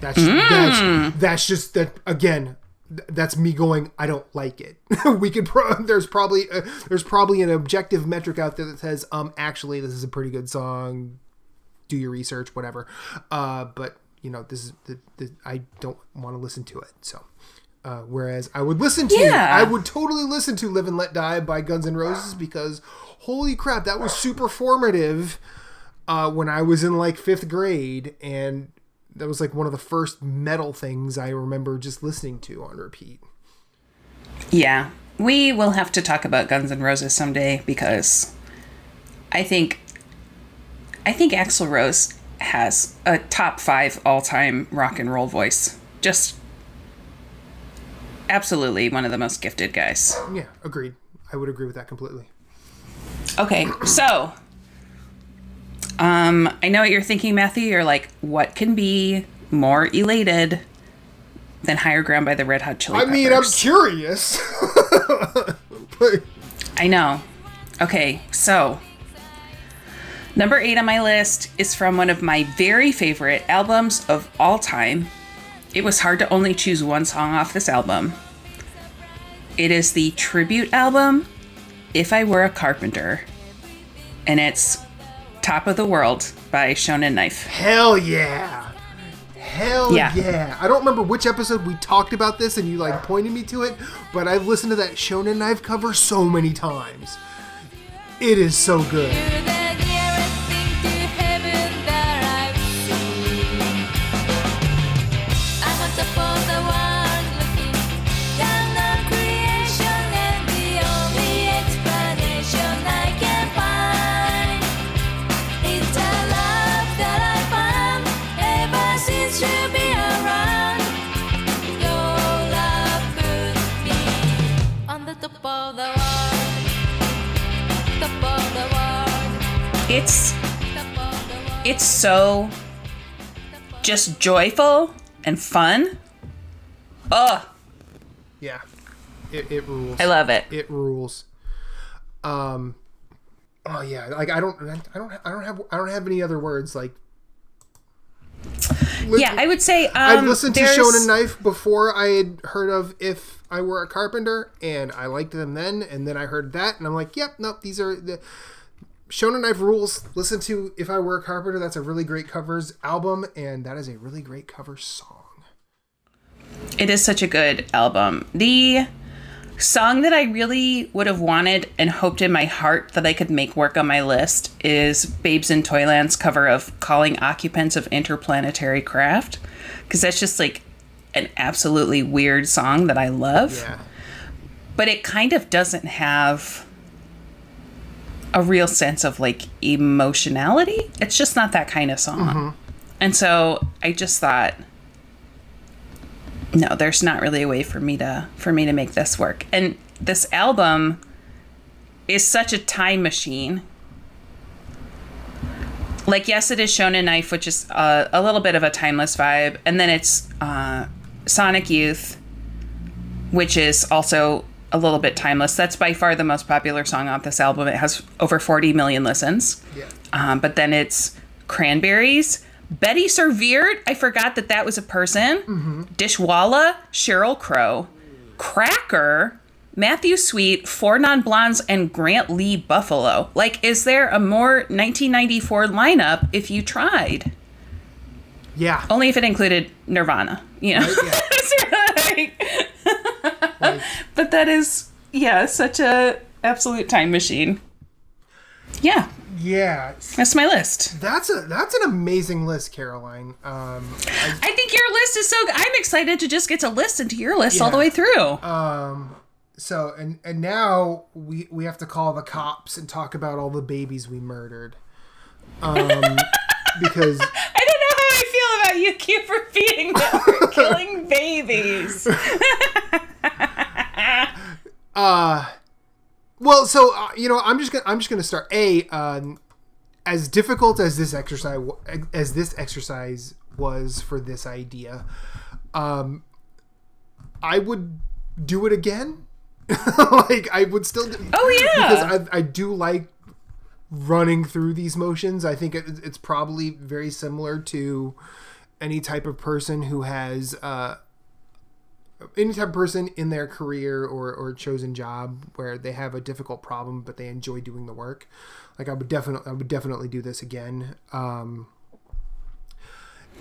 That's that's that's just that again. That's me going. I don't like it. we could. Pro- there's probably uh, there's probably an objective metric out there that says, um, actually, this is a pretty good song. Do your research, whatever. Uh, but you know, this is the, the I don't want to listen to it. So, uh, whereas I would listen to, Yeah. I would totally listen to "Live and Let Die" by Guns N' Roses because, holy crap, that was super formative. Uh, when I was in like fifth grade, and that was like one of the first metal things I remember just listening to on repeat. Yeah, we will have to talk about Guns N' Roses someday because I think I think Axl Rose has a top five all time rock and roll voice. Just absolutely one of the most gifted guys. Yeah, agreed. I would agree with that completely. Okay, so um, I know what you're thinking, Matthew. You're like, what can be more elated than Higher Ground by the Red Hot Chili Peppers? I mean, I'm curious. But- I know. Okay, so number eight on my list is from one of my very favorite albums of all time. It was hard to only choose one song off this album. It is the tribute album If I Were a Carpenter, and it's Top of the World by Shonen Knife. Hell yeah. Hell yeah. Yeah. I don't remember which episode we talked about this and you like pointed me to it, but I've listened to that Shonen Knife cover so many times. It is so good. It's Top of the world. it's so just joyful and fun. Oh, Yeah. It, it rules. I love it. it rules. Um Oh yeah, like I don't I don't I don't have I don't have any other words like Yeah, I would say um, I've listened to Shonen Knife before I had heard of If I Were a Carpenter, and I liked them then, and then I heard that, and I'm like, yep, nope, these are the Shonen Knife rules. Listen to If I Were a Carpenter, that's a really great covers album, and that is a really great cover song. It is such a good album. The song that I really would have wanted and hoped in my heart that I could make work on my list is Babes in Toyland's cover of Calling Occupants of Interplanetary Craft. Because that's just like an absolutely weird song that I love. Yeah. But it kind of doesn't have a real sense of like emotionality. It's just not that kind of song. And so I just thought no, there's not really a way for me to for me to make this work. And this album is such a time machine. Like yes, it is Shonen Knife, which is uh, a little bit of a timeless vibe, and then it's uh, Sonic Youth, which is also a little bit timeless. That's by far the most popular song off this album. It has over 40 million listens. Yeah. Um, but then it's Cranberries, Bettie Serveert. I forgot that that was a person. Dishwalla, Sheryl Crow, Cracker, Matthew Sweet, Four Non Blondes, and Grant Lee Buffalo. Like, is there a more 1994 lineup if you tried? Yeah. Only if it included Nirvana, you know? yeah. It's like- but that is, yeah, such a absolute time machine. Yeah, Yeah. that's my list. That's a that's an amazing list, Caroline. Um, I think your list is so. I'm excited to just get to listen to your list all the way through. so and and now we we have to call the cops and talk about all the babies we murdered. Um, because I don't know how I feel about you keep repeating that we're killing babies. Uh well, so uh, you know, I'm just gonna I'm just gonna start. A, um, as difficult as this exercise as this exercise was for this idea, um, I would do it again. like I would still. Do, Oh yeah. because I I do like running through these motions. I think it, it's probably very similar to any type of person who has uh, any type of person in their career or, or chosen job where they have a difficult problem but they enjoy doing the work. Like I would definitely I would definitely do this again. Um,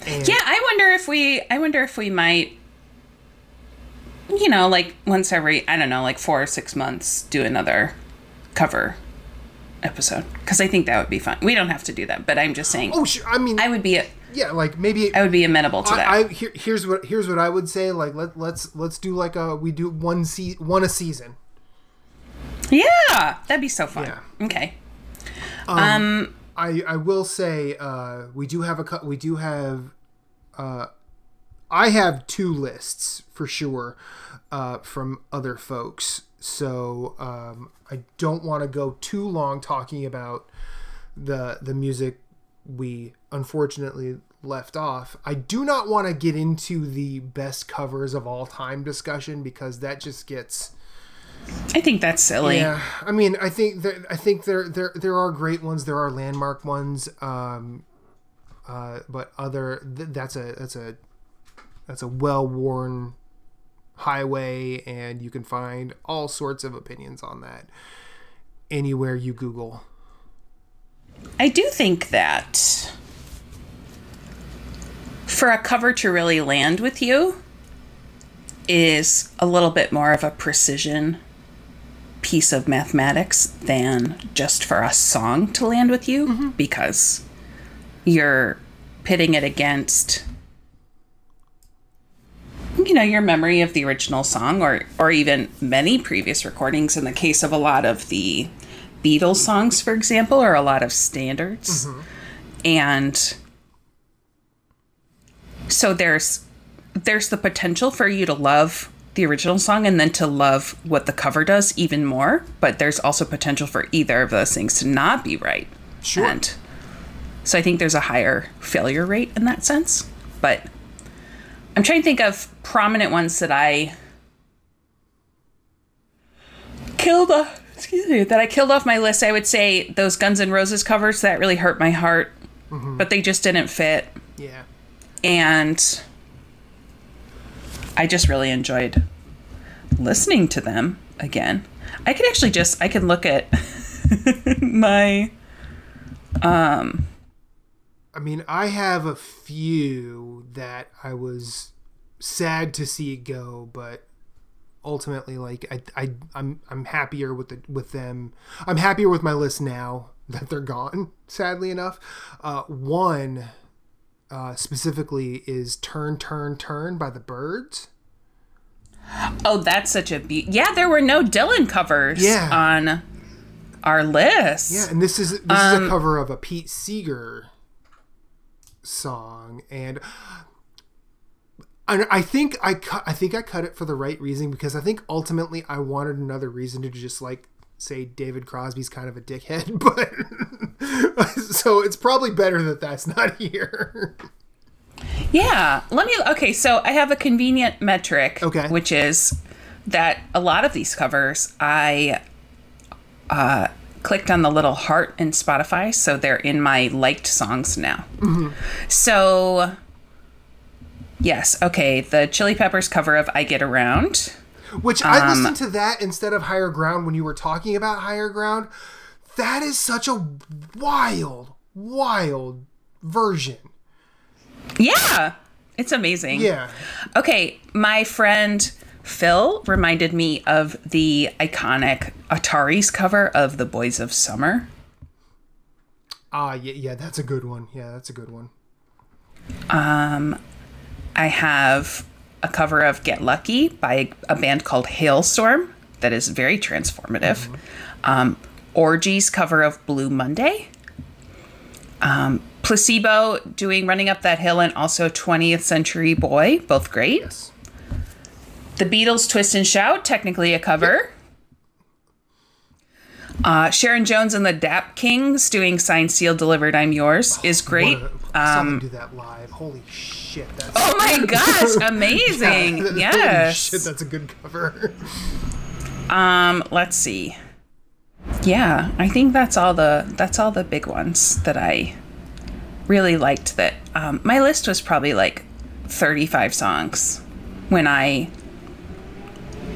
and Yeah, I wonder if we I wonder if we might you know, like once every I don't know, like 4 or 6 months do another cover episode cuz I think that would be fun. We don't have to do that, but I'm just saying Oh, sure. I mean, I would be yeah, like maybe I would be amenable to that. I, I here, here's what here's what I would say. Like let let's let's do like a we do one se- one a season. yeah, that'd be so fun. Yeah. Okay. I I will say uh, we do have a we do have uh, I have two lists for sure uh, from other folks. So um, I don't want to go too long talking about the the music we unfortunately left off. I do not want to get into the best covers of all time discussion because that just gets I think that's silly. yeah, I mean, I think that I think there there there are great ones. There are landmark ones, um, uh, but other th- that's a that's a that's a well worn highway, and you can find all sorts of opinions on that. anywhere you Google. I do think that for a cover to really land with you is a little bit more of a precision piece of mathematics than just for a song to land with you mm-hmm. because you're pitting it against you know your memory of the original song or or even many previous recordings in the case of a lot of the Beatles songs for example or a lot of standards and so there's there's the potential for you to love the original song and then to love what the cover does even more but there's also potential for either of those things to not be right Sure. and so i think there's a higher failure rate in that sense but i'm trying to think of prominent ones that i killed off excuse me that i killed off my list i would say those guns N' roses covers that really hurt my heart mm-hmm. but they just didn't fit Yeah. and I just really enjoyed listening to them again. I could actually just I can look at my um, I mean, I have a few that I was sad to see go, but ultimately, like I, I, I'm, I'm happier with the with them. I'm happier with my list now that they're gone. Sadly enough, uh, one uh, specifically is "Turn, Turn, Turn" by the Byrds. oh that's such a be- yeah there were no Dylan covers Yeah. on our list. Yeah, and this is this is a cover of a Pete Seeger song, and I, I think I cut I think I cut it for the right reason because I think ultimately I wanted another reason to just like say David Crosby's kind of a dickhead, but so it's probably better that that's not here. Yeah. Let me okay, so I have a convenient metric Okay. which is that a lot of these covers I uh clicked on the little heart in Spotify so they're in my liked songs now. So yes, okay, the Chili Peppers cover of I Get Around. Which I um, listened to that instead of Higher Ground when you were talking about Higher Ground. That is such a wild, wild version. Yeah. It's amazing. Yeah. Okay, my friend Phil reminded me of the iconic Ataris' cover of The Boys of Summer. Ah, yeah, yeah, that's a good one. Yeah, that's a good one. Um, I have a cover of Get Lucky by a band called Halestorm that is very transformative. Um, Orgy's cover of Blue Monday. Um, Placebo doing Running Up That Hill and also 20th Century Boy, both great. Yes. The Beatles Twist and Shout, technically a cover. Uh, Sharon Jones and the Dap Kings doing "Sign Sealed, Delivered, I'm Yours is great. What a- I saw them do that live. Holy shit! That's Oh my gosh, amazing. Holy yes. shit, that's a good cover. Um, let's see. Yeah, I think that's all the that's all the big ones that I really liked that um, my list was probably like 35 songs when I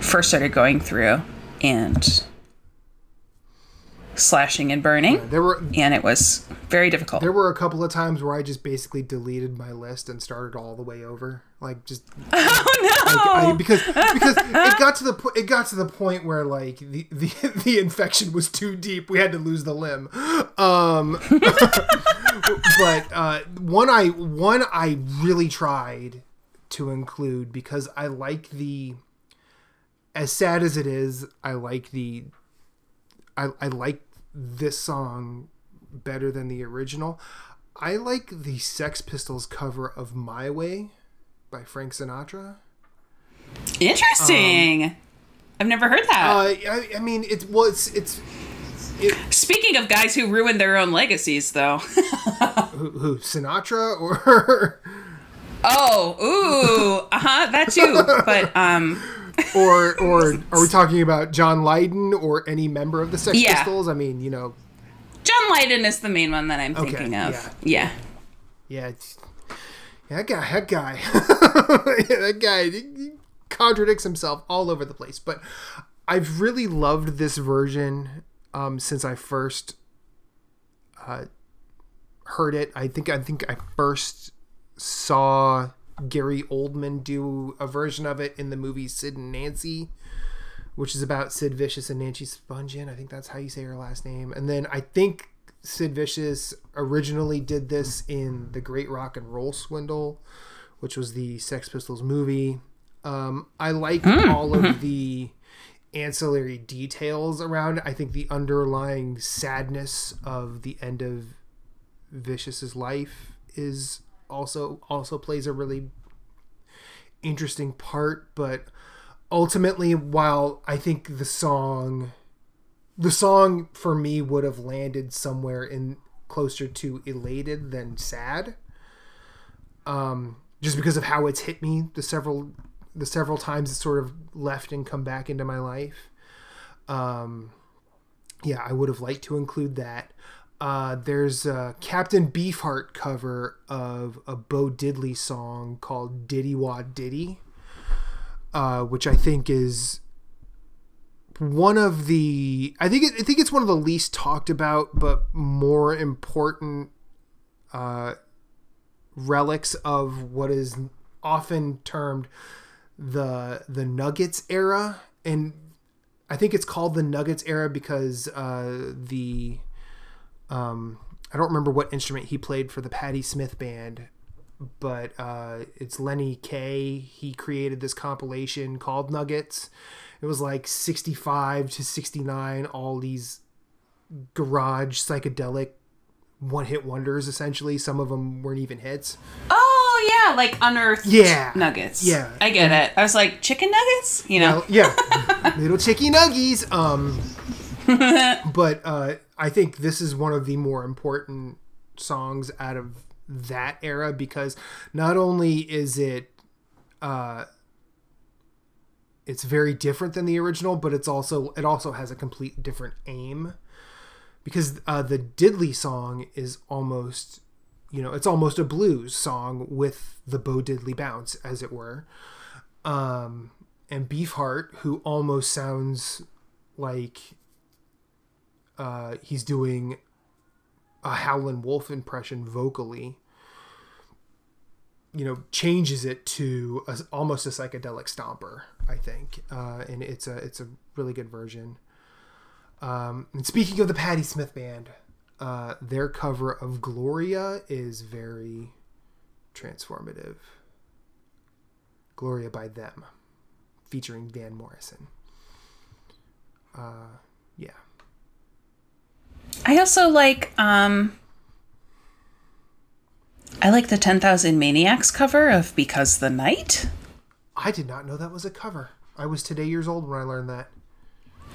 first started going through and slashing and burning There were and it was very difficult. there were a couple of times where I just basically deleted my list and started all the way over, like just oh no. I, because because it got to the po- it got to the point where like the, the the infection was too deep. We had to lose the limb. Um, but uh, one I one I really tried to include because I like the as sad as it is. I like the I I like this song better than the original. I like the Sex Pistols cover of My Way by Frank Sinatra. Interesting. I've never heard that. Uh, I, I mean, it's well, it's it's Speaking of guys who ruined their own legacies though. who, who Sinatra or Oh, ooh, uh huh, that too. But um, or or are we talking about John Lydon or any member of the Sex Yeah. Pistols? I mean, you know, John Lydon is the main one that I'm Okay, thinking of. yeah. Yeah. yeah, yeah, that guy, that guy, that guy he contradicts himself all over the place. But I've really loved this version um, since I first uh, heard it. I think I think I first saw Gary Oldman do a version of it in the movie Sid and Nancy, which is about Sid Vicious and Nancy Spungen. I think that's how you say her last name. And then I think Sid Vicious originally did this in The Great Rock and Roll Swindle, which was the Sex Pistols movie. Um, I like all of the ancillary details around it. I think the underlying sadness of the end of Vicious's life is also also plays a really interesting part, but ultimately while I think the song the song for me would have landed somewhere in closer to elated than sad. Um just because of how it's hit me the several the several times it's sort of left and come back into my life. Um yeah, I would have liked to include that. Uh, there's a Captain Beefheart cover of a Bo Diddley song called Diddy Wah Diddy, uh, which I think is one of the I think I think it's one of the least talked about but more important uh, relics of what is often termed the the Nuggets era, and I think it's called the Nuggets era because uh, the um, I don't remember what instrument he played for the Patti Smith band, but uh, it's Lenny Kaye. He created this compilation called Nuggets. It was like 65 to 69, all these garage psychedelic one hit wonders, essentially. Some of them weren't even hits. Oh yeah, like unearthed Yeah. nuggets. Yeah. I get it. I was like chicken nuggets, you know. Well, yeah, little chicky nuggies. Um, but uh, I think this is one of the more important songs out of that era because not only is it, uh, it's very different than the original, but it's also it also has a complete different aim because uh, the Diddley song is almost you know it's almost a blues song with the Bo Diddley bounce as it were. Um, and Beefheart, who almost sounds like uh, he's doing a Howlin' Wolf impression vocally, you know, changes it to a, almost a psychedelic stomper. I think, uh, and it's a it's a really good version. Um, and speaking of the Patti Smith band, uh, their cover of Gloria is very transformative. Gloria by them, featuring Van Morrison. Uh, yeah. I also like um I like the 10,000 Maniacs cover of Because the Night. I did not know that was a cover. I was today years old when I learned that.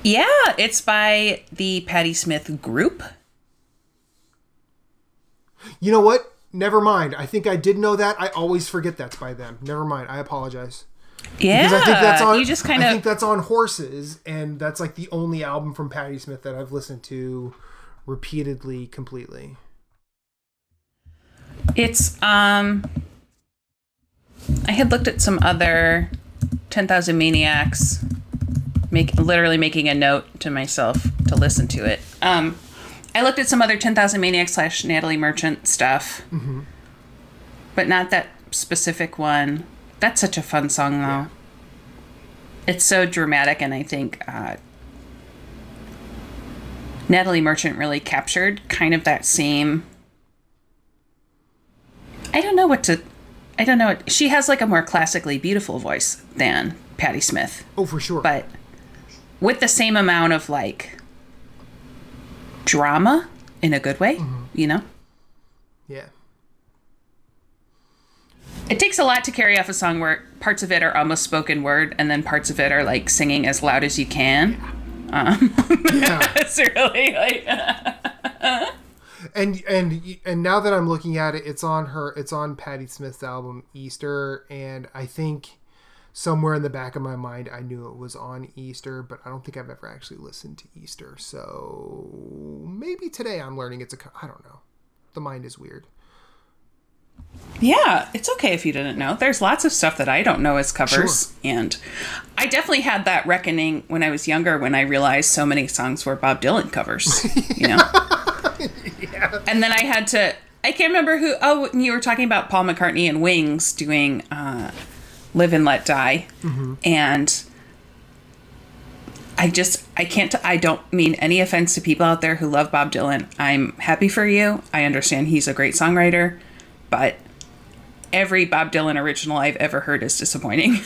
Yeah, it's by the Patti Smith group. You know what? Never mind. I think I did know that. I always forget that's by them. Never mind. I apologize. Yeah. Because I think that's on. you just kind I of think that's on Horses, and that's like the only album from Patti Smith that I've listened to repeatedly, completely. It's um I had looked at some other 10,000 Maniacs make literally making a note to myself to listen to it. Um I looked at some other 10,000 Maniacs slash Natalie Merchant stuff. But not that specific one. That's such a fun song though. It's so dramatic and I think uh Natalie Merchant really captured kind of that same I don't know what to. I don't know. What, she has like a more classically beautiful voice than Patti Smith, Oh, for sure. but with the same amount of like drama in a good way, mm-hmm. you know? yeah. It takes a lot to carry off a song where parts of it are almost spoken word and then parts of it are like singing as loud as you can. Yeah. Um, it's really like. and and and now that I'm looking at it, it's on her. It's on Patti Smith's album Easter, and I think somewhere in the back of my mind, I knew it was on Easter, but I don't think I've ever actually listened to Easter. So maybe today I'm learning it's a. I don't know. The mind is weird. Yeah, it's okay if you didn't know. There's lots of stuff that I don't know as covers. Sure. And I definitely had that reckoning when I was younger when I realized so many songs were Bob Dylan covers, you know? And then I had to, I can't remember who, oh, you were talking about Paul McCartney and Wings doing uh, Live and Let Die. And I just, I can't, I don't mean any offense to people out there who love Bob Dylan. I'm happy for you. I understand he's a great songwriter, but every Bob Dylan original I've ever heard is disappointing.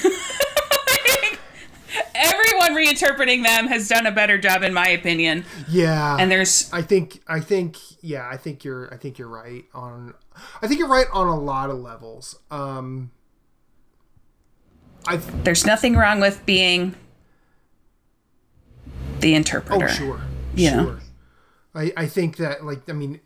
Everyone reinterpreting them has done a better job, in my opinion. Yeah. And there's, I think I think yeah, I think you're I think you're right on I think you're right on a lot of levels. Um I there's nothing wrong with being the interpreter. oh sure. You know? Sure. I I think that like I mean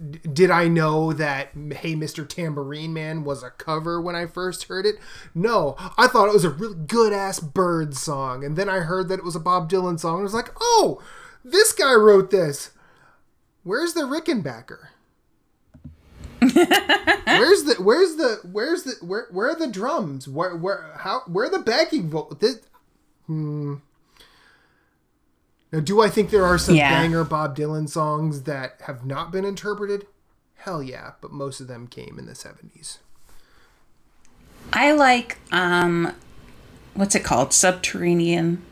did I know that Hey Mr. Tambourine Man was a cover when I first heard it? No. I thought it was a really good ass bird song and then I heard that it was a Bob Dylan song and I was like, "Oh, this guy wrote this." Where's the Rickenbacker? where's the where's the where's the where where are the drums? Where where how where are the backing vocals? Hmm. Now, do I think there are some Yeah. banger Bob Dylan songs that have not been interpreted? Hell yeah, but most of them came in the seventies. I like, um, what's it called? Subterranean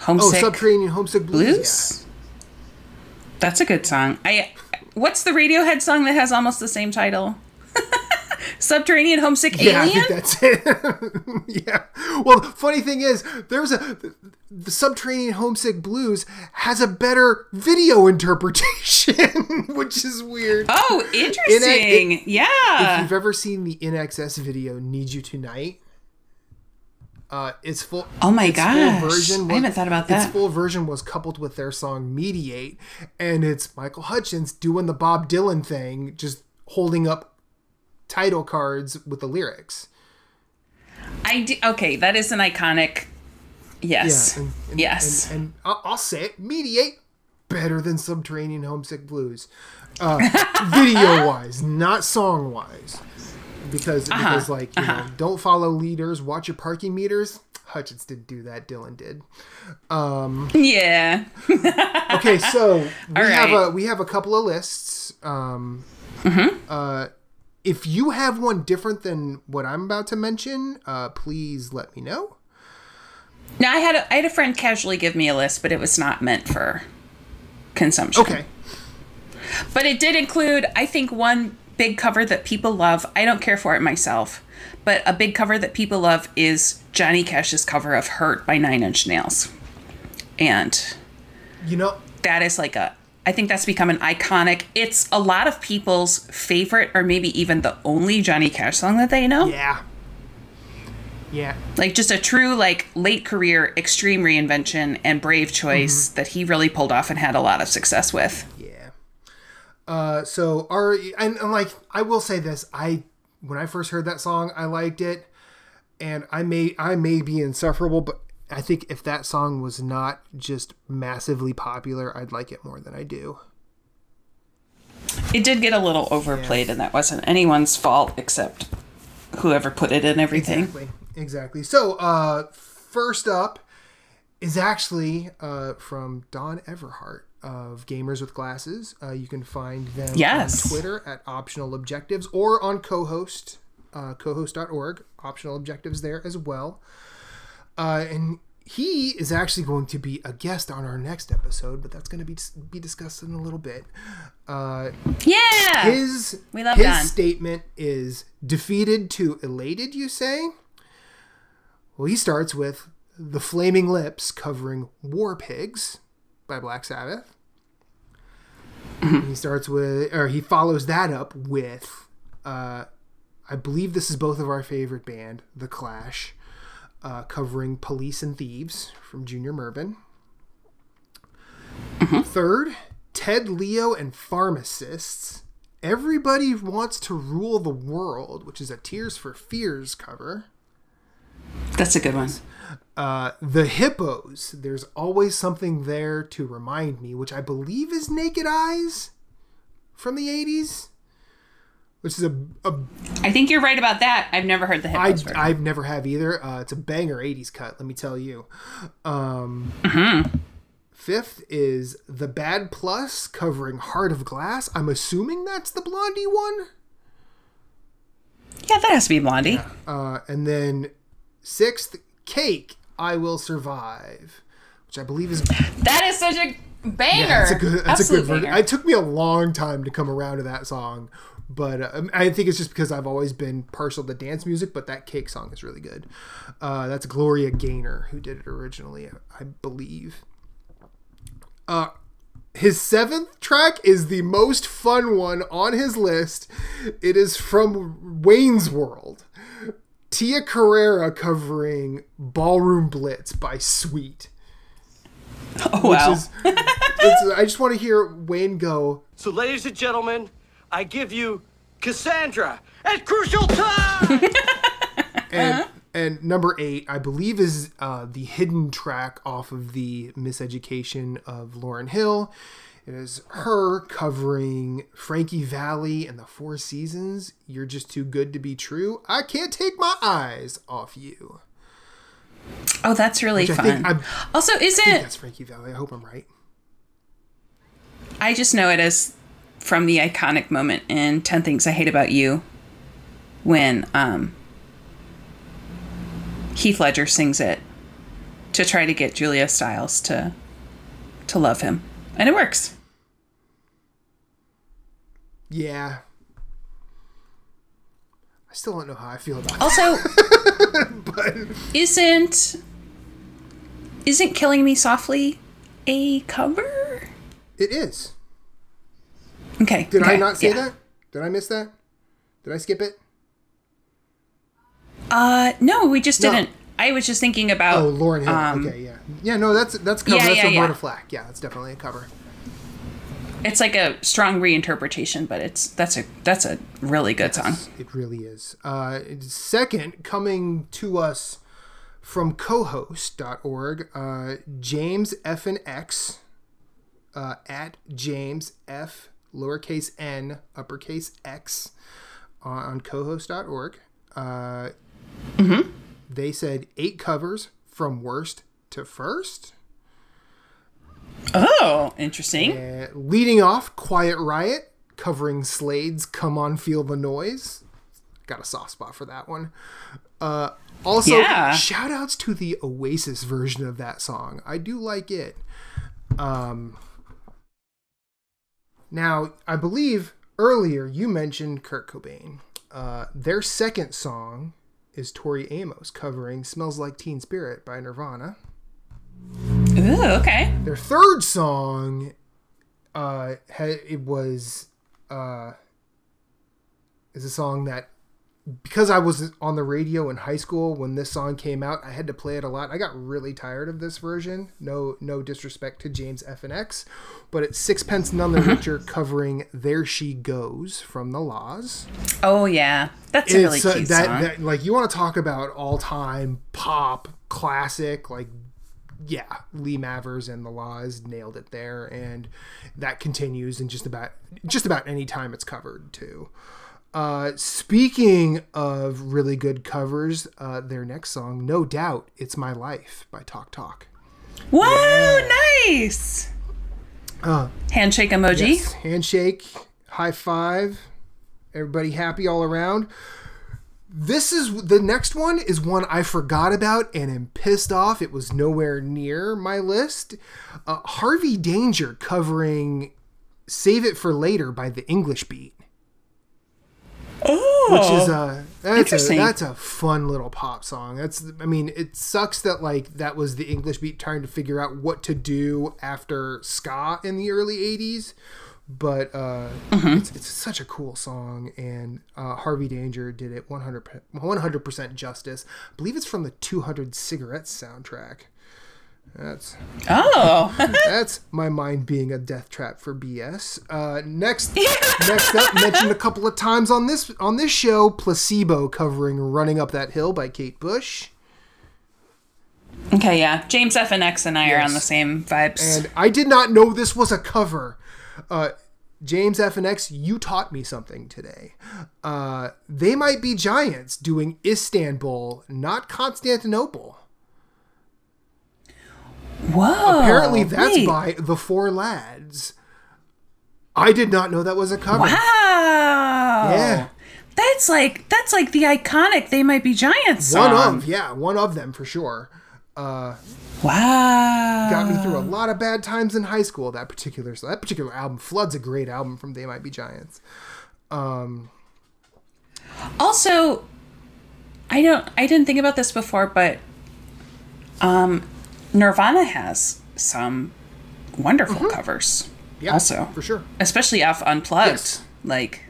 Oh, Homesick Subterranean Homesick Blues. Blues? That's a good song. I, what's the Radiohead song that has almost the same title? Subterranean Homesick Yeah, Alien? I think that's it. yeah. Well, the funny thing is, there's a the Subterranean Homesick Blues has a better video interpretation, which is weird. oh, interesting. If yeah. If you've ever seen the INXS video "Need You Tonight," uh, its full Oh my its gosh. was, I haven't thought about that. Its full version was coupled with their song "Mediate," and it's Michael Hutchence doing the Bob Dylan thing, just holding up title cards with the lyrics. I do, okay, that is an iconic. Yes. and, and- yes. And, and I'll, I'll say it: "Mediate" better than "Subterranean Homesick Blues," uh, video wise, not song wise, because Uh-huh. because like you know, don't follow leaders, watch your parking meters. Hutchence didn't do that. Dylan did. yeah. Okay, so we All have a we have a couple of lists. Um, Mm-hmm. uh, if you have one different than what I'm about to mention, uh, please let me know. Now I had a, I had a friend casually give me a list, but it was not meant for consumption. Okay. But it did include, I think, one big cover that people love. I don't care for it myself, but a big cover that people love is Johnny Cash's cover of "Hurt" by Nine Inch Nails, and You know, that is like a. I think that's become an iconic. It's a lot of people's favorite, or maybe even the only Johnny Cash song that they know. yeah, yeah. like just a true like late career extreme reinvention and brave choice that he really pulled off and had a lot of success with Yeah. Uh, so our and, and like I will say this, I when I first heard that song, I liked it, and I may I may be insufferable, but I think if that song was not just massively popular, I'd like it more than I do. it did get a little overplayed and that wasn't anyone's fault except whoever put it in everything Exactly. Exactly. So uh, first up is actually uh, from Don Everhart of Gamers with Glasses. Uh, you can find them Yes. on Twitter at Optional Objectives or on co-host, uh, cohost.org. Optional Objectives there as well. Uh, and he is actually going to be a guest on our next episode, but that's going to be be discussed in a little bit. Uh, yeah his We love his Don. statement is defeated to elated. You say? Well, he starts with the Flaming Lips covering War Pigs by Black Sabbath. he starts with, or he follows that up with, uh, I believe this is both of our favorite band, The Clash, uh, covering Police and Thieves from Junior Murvin. Third, Ted Leo and Pharmacists. Everybody Wants to Rule the World, which is a Tears for Fears cover. that's a good one Uh, the Hippos, There's Always Something There to Remind Me, which I believe is Naked Eyes from the 80s. Which is a, a I think you're right about that. I've never heard the hip I. I've never have either. Uh, it's a banger 80s cut, let me tell you. Um, Fifth is The Bad Plus covering Heart of Glass. I'm assuming that's the Blondie one. yeah, that has to be Blondie. Uh, and then sixth, Cake, I Will Survive, which I believe is That is such a banger. that's a good that's Absolute a good version. It took me a long time to come around to that song, but uh, I think it's just because I've always been partial to dance music. But that Cake song is really good. Uh, that's Gloria Gaynor who did it originally, I believe. Uh, his seventh track is the most fun one on his list. It is from Wayne's World. Tia Carrere covering Ballroom Blitz by Sweet. oh, wow. Is, it's, I just want to hear Wayne go, So, ladies and gentlemen, I give you Cassandra at Crucial Taunt! and and number eight, I believe, is uh, the hidden track off of the Miseducation of Lauryn Hill. It is her covering Frankie Valli and the Four Seasons. You're just too good to be true. I can't take my eyes off you. oh, that's really Which I fun. think I also, think isn't that's Frankie Valli. I hope I'm right. I just know it as from the iconic moment in 10 Things I Hate About You when um, Heath Ledger sings it to try to get Julia Stiles to to love him. And it works. Yeah. I still don't know how I feel about. Also, isn't isn't Killing Me Softly a cover? It is. Okay. Did I not say yeah. that? Did I miss that? Did I skip it? Uh, no, we just No. didn't. I was just thinking about. Oh, Lauryn Hill. um, okay, yeah, yeah. No, that's that's cover. Yeah, that's yeah, from yeah. Marta Flack. Yeah, that's definitely a cover. It's like a strong reinterpretation, but it's that's a that's a really good song. It really is. Uh, second, coming to us from cohost.org, uh, James F and X uh, at James F lowercase n uppercase x on, on cohost.org. Uh, They said eight covers from worst to first. Oh, interesting. Uh, leading off, Quiet Riot covering Slade's "Come On, Feel the Noise." Got a soft spot for that one. Uh, also, Yeah. shout outs to the Oasis version of that song. I do like it. Um, now, I believe earlier you mentioned Kurt Cobain. Uh, their second song is Tori Amos covering "Smells Like Teen Spirit" by Nirvana. Ooh, okay. Their third song, uh, ha- it was, uh, is a song that because I was on the radio in high school when this song came out, I had to play it a lot. I got really tired of this version. No, no disrespect to James F and X, but it's Sixpence None the Richer covering "There She Goes" from The La's. Oh yeah, that's a really uh, cute that, song. that like you want to talk about all time pop classic like yeah lee mavers and the La's nailed it there and that continues in just about just about any time it's covered too uh speaking of really good covers uh their next song no doubt it's my life by talk talk Whoa, nice. Uh, Handshake emoji. Yes, handshake high five everybody happy all around this is the next one is one I forgot about and am pissed off. It was nowhere near my list. Uh, Harvey Danger covering "Save It for Later" by the English Beat, Oh, which is a that's a that's a fun little pop song. That's I mean it sucks that like that was the English Beat trying to figure out what to do after ska in the early '80s. But uh, it's, it's such a cool song, and uh, Harvey Danger did it 100 percent justice. I believe it's from the 200 Cigarettes soundtrack. That's oh. that's my mind being a death trap for BS. Uh, next, next up, mentioned a couple of times on this on this show, Placebo covering "Running Up That Hill" by Kate Bush. okay, yeah. James F and X and I are on the same vibes. And I did not know this was a cover. Uh, James F and X, you taught me something today. Uh, they might be giants doing Istanbul, not Constantinople. Whoa. Apparently, that's wait. by the Four Lads. I did not know that was a cover. Wow. Yeah. That's like that's like the iconic "They Might Be Giants" One of, yeah, one of them for sure. Wow. Got me through a lot of bad times in high school. That particular so that particular album, Flood's a great album from They Might Be Giants. Um. Also, I don't I didn't think about this before, but um Nirvana has some wonderful covers. Mm-hmm. Yeah, Also. for sure. Especially off Unplugged. Yes. Like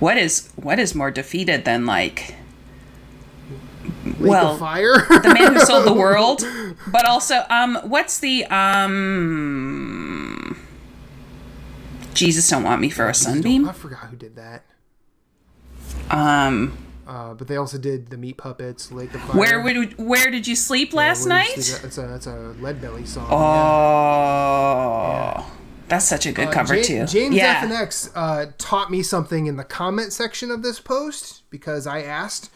what is what is more defeated than like Lake well Fire. the man who sold the world but also um what's the um jesus don't want me for a sunbeam I forgot who did that. um Uh, but they also did the Meat Puppets, Lake of Fire. where would where did you sleep last You night Sleep? That's a that's a Lead Belly song. oh that's such a good Uh, cover Ja- too James yeah F and X uh, taught me something in the comment section of this post because I asked.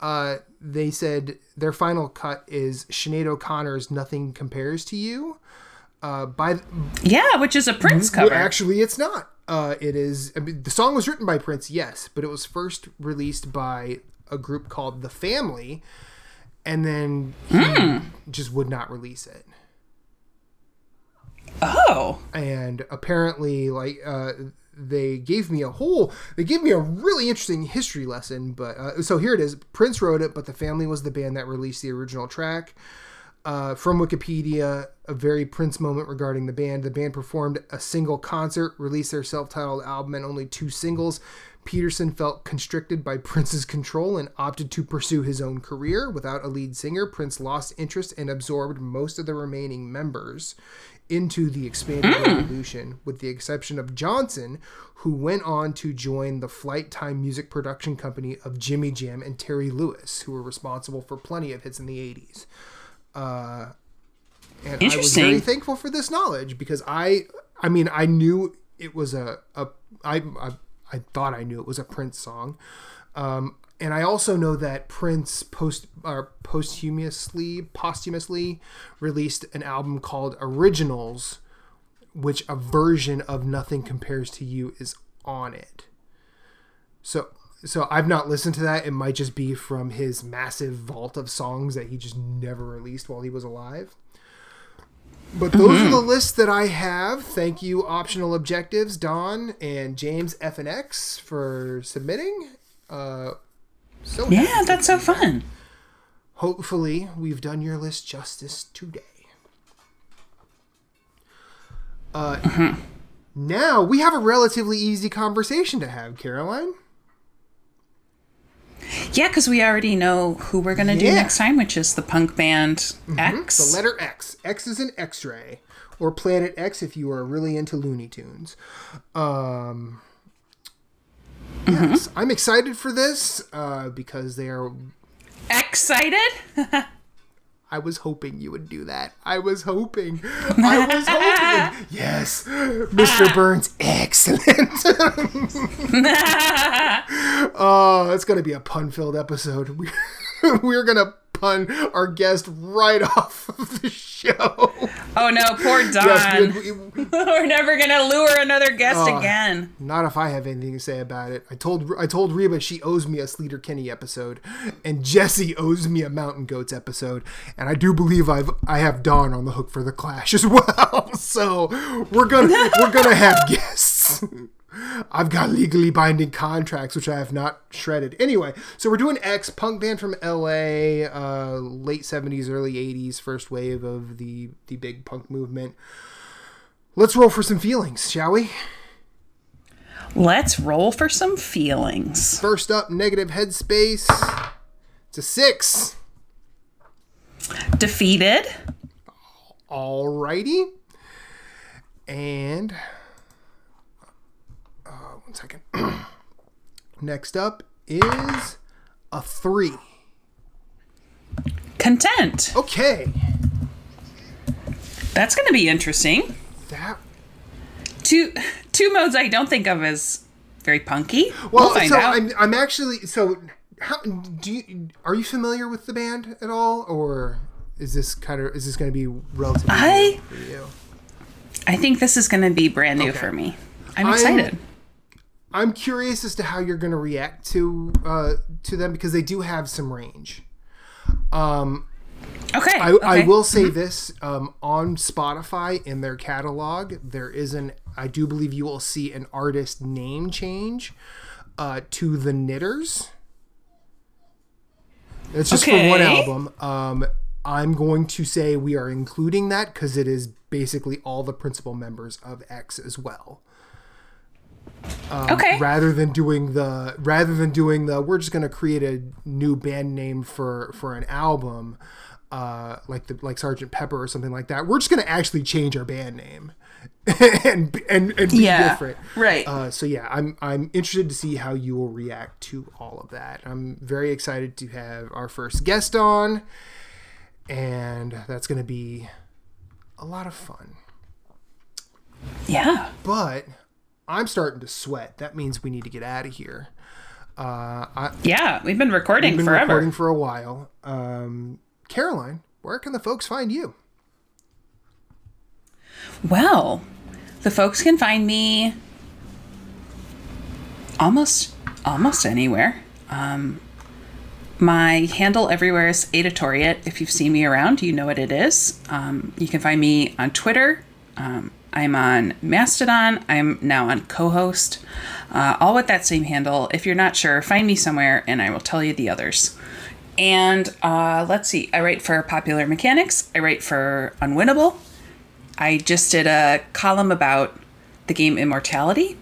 Uh, they said their final cut is Sinead O'Connor's "Nothing Compares to You." Uh, by yeah which is a prince cover actually, it's not. Uh, it is. I mean, the song was written by Prince, yes, but it was first released by a group called The Family, and then he Hmm. just would not release it. oh and apparently like uh they gave me a whole they gave me a really interesting history lesson but uh, so here it is prince wrote it but the family was the band that released the original track uh, from wikipedia a very prince moment regarding the band. The band performed a single concert released their self-titled album and only two singles. Peterson felt constricted by prince's control and opted to pursue his own career. Without a lead singer prince lost interest and absorbed most of the remaining members into the expanded revolution, with the exception of Johnson, who went on to join the Flyte Tyme music production company of Jimmy Jam and Terry Lewis, who were responsible for plenty of hits in the 80s. Uh, and I was very thankful for this knowledge because I, I mean, I knew it was a, a I, I, I thought I knew it was a Prince song. Um, and I also know that Prince post or posthumously posthumously released an album called Originals, which a version of Nothing Compares to You is on it. So so I've not listened to that. It might just be from his massive vault of songs that he just never released while he was alive. But those are the lists that I have. Thank you, optional objectives, Don and James F and X for submitting. Uh, so yeah that's so fun hopefully we've done your list justice today. Uh, now we have a relatively easy conversation to have, Caroline. Yeah because we already know who we're gonna do next time which is the punk band x The letter X. X is an X-ray, or Planet X if you are really into Looney Tunes. Um, yes, I'm excited for this uh, because they are. excited I was hoping you would do that. I was hoping. I was hoping. Yes, Mr. Burns, excellent. oh, it's gonna be a pun-filled episode. We, we're gonna pun our guest right off of the show. oh no poor don Yes, we- we- We're never gonna lure another guest Oh. again. Not if I have anything to say about it. I told I told Reba she owes me a Sleater-Kinney episode, and Jesse owes me a Mountain Goats episode, and I do believe I've I have Dawn on the hook for the Clash as well. So we're gonna we're gonna have guests. I've got legally binding contracts which I have not shredded. Anyway, so we're doing X punk band from LA, uh, late '70s, early '80s, first wave of the the big punk movement. Let's roll for some feelings, shall we? Let's roll for some feelings. First up, negative headspace. It's a six. Defeated. Alrighty. And one second. Next up is a three. Content. Okay. That's gonna be interesting. That two two modes I don't think of as very punky. Well, we'll so out. I'm I'm actually so how do you are you familiar with the band at all or is this kind of is this going to be relatively I- new for you? I think this is going to be brand new Okay. for me. I'm I'm- excited. I'm curious as to how you're going to react to uh to them because they do have some range. Um okay. I, okay. I will say this um, on Spotify in their catalog, there is an I do believe you will see an artist name change uh, to the Knitters. It's just for one album. Um, I'm going to say we are including that because it is basically all the principal members of X as well. Okay. Rather than doing the rather than doing the we're just going to create a new band name for for an album uh, like the like Sergeant Pepper or something like that. We're just going to actually change our band name and and and be Yeah, different. right. Uh, so yeah, I'm I'm interested to see how you will react to all of that. I'm very excited to have our first guest on, and that's going to be a lot of fun. yeah. But I'm starting to sweat. That means we need to get out of here. Uh, I, Yeah. We've been recording We've been forever. recording for a while. Um, Caroline, where can the folks find you? Well, the folks can find me almost almost anywhere. Um, my handle everywhere is Editoriate. If you've seen me around, you know what it is. Um, you can find me on Twitter. Um, I'm on Mastodon. I'm now on co-host, uh, all with that same handle. If you're not sure, find me somewhere, and I will tell you the others. And uh, let's see. I write for Popular Mechanics. I write for Unwinnable. I just did a column about the game Immortality.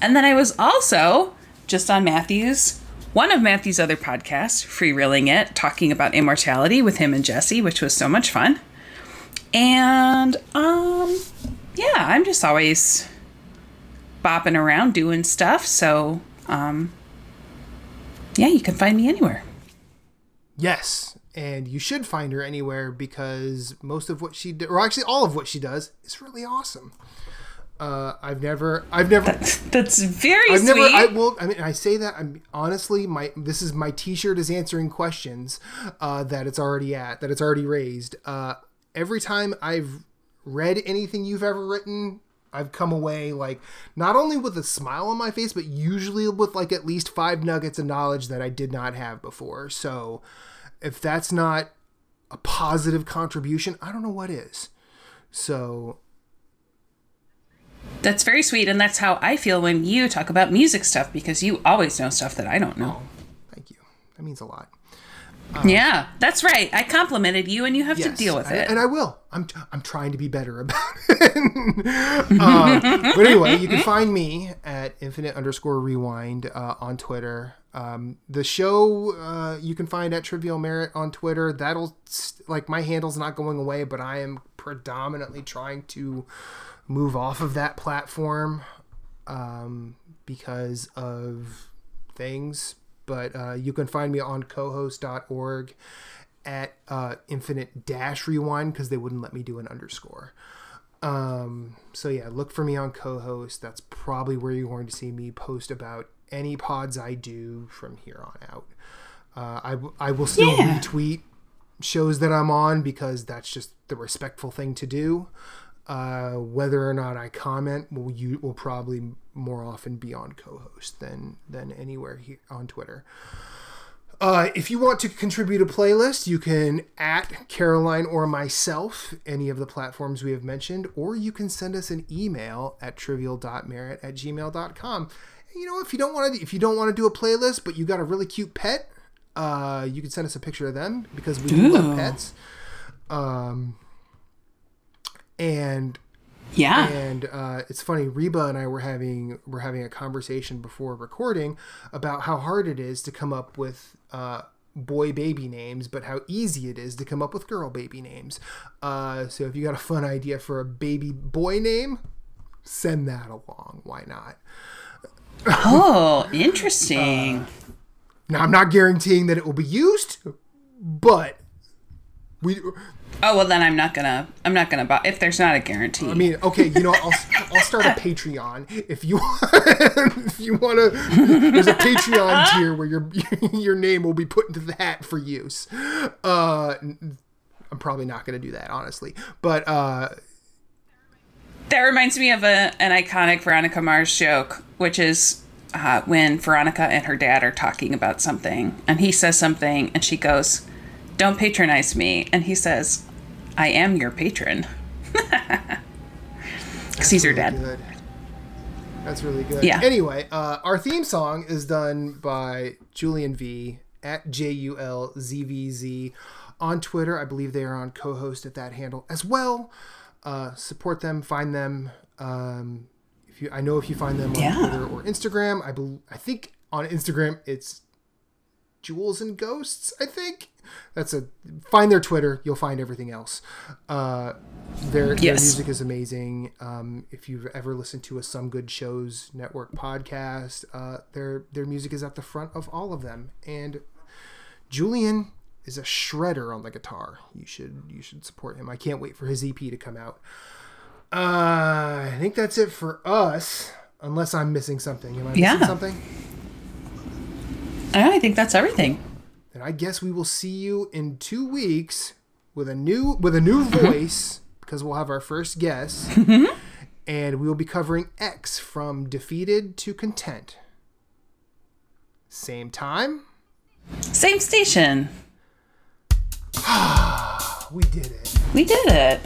And then I was also just on Matthew's, one of Matthew's other podcasts, Freereeling It, talking about immortality with him and Jesse, which was so much fun. And um yeah, I'm just always bopping around doing stuff. So um yeah, you can find me anywhere. Yes, and you should find her anywhere because most of what she, do, or actually all of what she does, is really awesome. Uh, I've never, I've never, That's very I've sweet. never. I well, I mean, I say that. I'm honestly, my this is my T-shirt is answering questions uh, that it's already at, that it's already raised. Uh, every time I've read anything you've ever written, I've come away like not only with a smile on my face, but usually with like at least five nuggets of knowledge that I did not have before. So, if that's not a positive contribution, I don't know what is. So That's very sweet, and that's how I feel when you talk about music stuff because you always know stuff that I don't know. Oh, thank you. That means a lot. Yeah, that's right. I complimented you, and you have to deal with and, it. and I will. I'm I'm trying to be better about it. uh, but anyway, you can find me at infinite underscore rewind uh, on Twitter. Um, the show uh, you can find at Trivial Merit on Twitter. That'll st- like my handle's not going away, but I am predominantly trying to move off of that platform um, because of things. But uh, you can find me on cohost.org at uh, infinite dash rewind because they wouldn't let me do an underscore. Um, so yeah, look for me on co-host. That's probably where you're going to see me post about any pods I do from here on out. Uh, I, w- I will still Yeah. retweet shows that I'm on because that's just the respectful thing to do. Uh, whether or not I comment will you will probably more often be on co-host than than anywhere here on Twitter. Uh, if you want to contribute a playlist, you can at Caroline or myself, any of the platforms we have mentioned, or you can send us an email at trivial.merit at gmail.com. And you know, if you don't want to, if you don't want to do a playlist, but you got a really cute pet, uh, you can send us a picture of them because we do love pets. Um, and yeah. and uh, it's funny reba and i were having were having a conversation before recording about how hard it is to come up with uh, boy baby names but how easy it is to come up with girl baby names uh, so if you got a fun idea for a baby boy name send that along why not Oh, interesting. now i'm not guaranteeing that it will be used but we Oh well, then I'm not gonna. I'm not gonna buy if there's not a guarantee. I mean, okay, you know, I'll, I'll start a Patreon if you if you want to. There's a Patreon tier where your your name will be put into the hat for use. Uh, I'm probably not to do that, honestly, but uh, That reminds me of a, an iconic Veronica Mars joke, which is uh, when Veronica and her dad are talking about something, and he says something, and she goes, "Don't patronize me," and he says, "I am your patron," because he's really dad. good. That's really good. Yeah. Anyway, uh, our theme song is done by Julian V at J U L Z V Z on Twitter. I believe they are on co-host at that handle as well. Uh, support them, find them. Um, if you, I know if you find them on Yeah. Twitter or Instagram, I bel I think on Instagram it's Jewels and Ghosts. I think that's a find their Twitter. You'll find everything else. Uh, their, their music is amazing. Um, if you've ever listened to a Some Good Shows Network podcast, uh, their their music is at the front of all of them. And Julian is a shredder on the guitar. You should you should support him. I can't wait for his EP to come out. Uh, I think that's it for us. Unless I'm missing something. Am I missing Yeah. something? I think that's everything. And I guess we will see you in two weeks with a new with a new voice because we'll have our first guest, mm-hmm. and we will be covering X from defeated to content. Same time. Same station. We did it. We did it.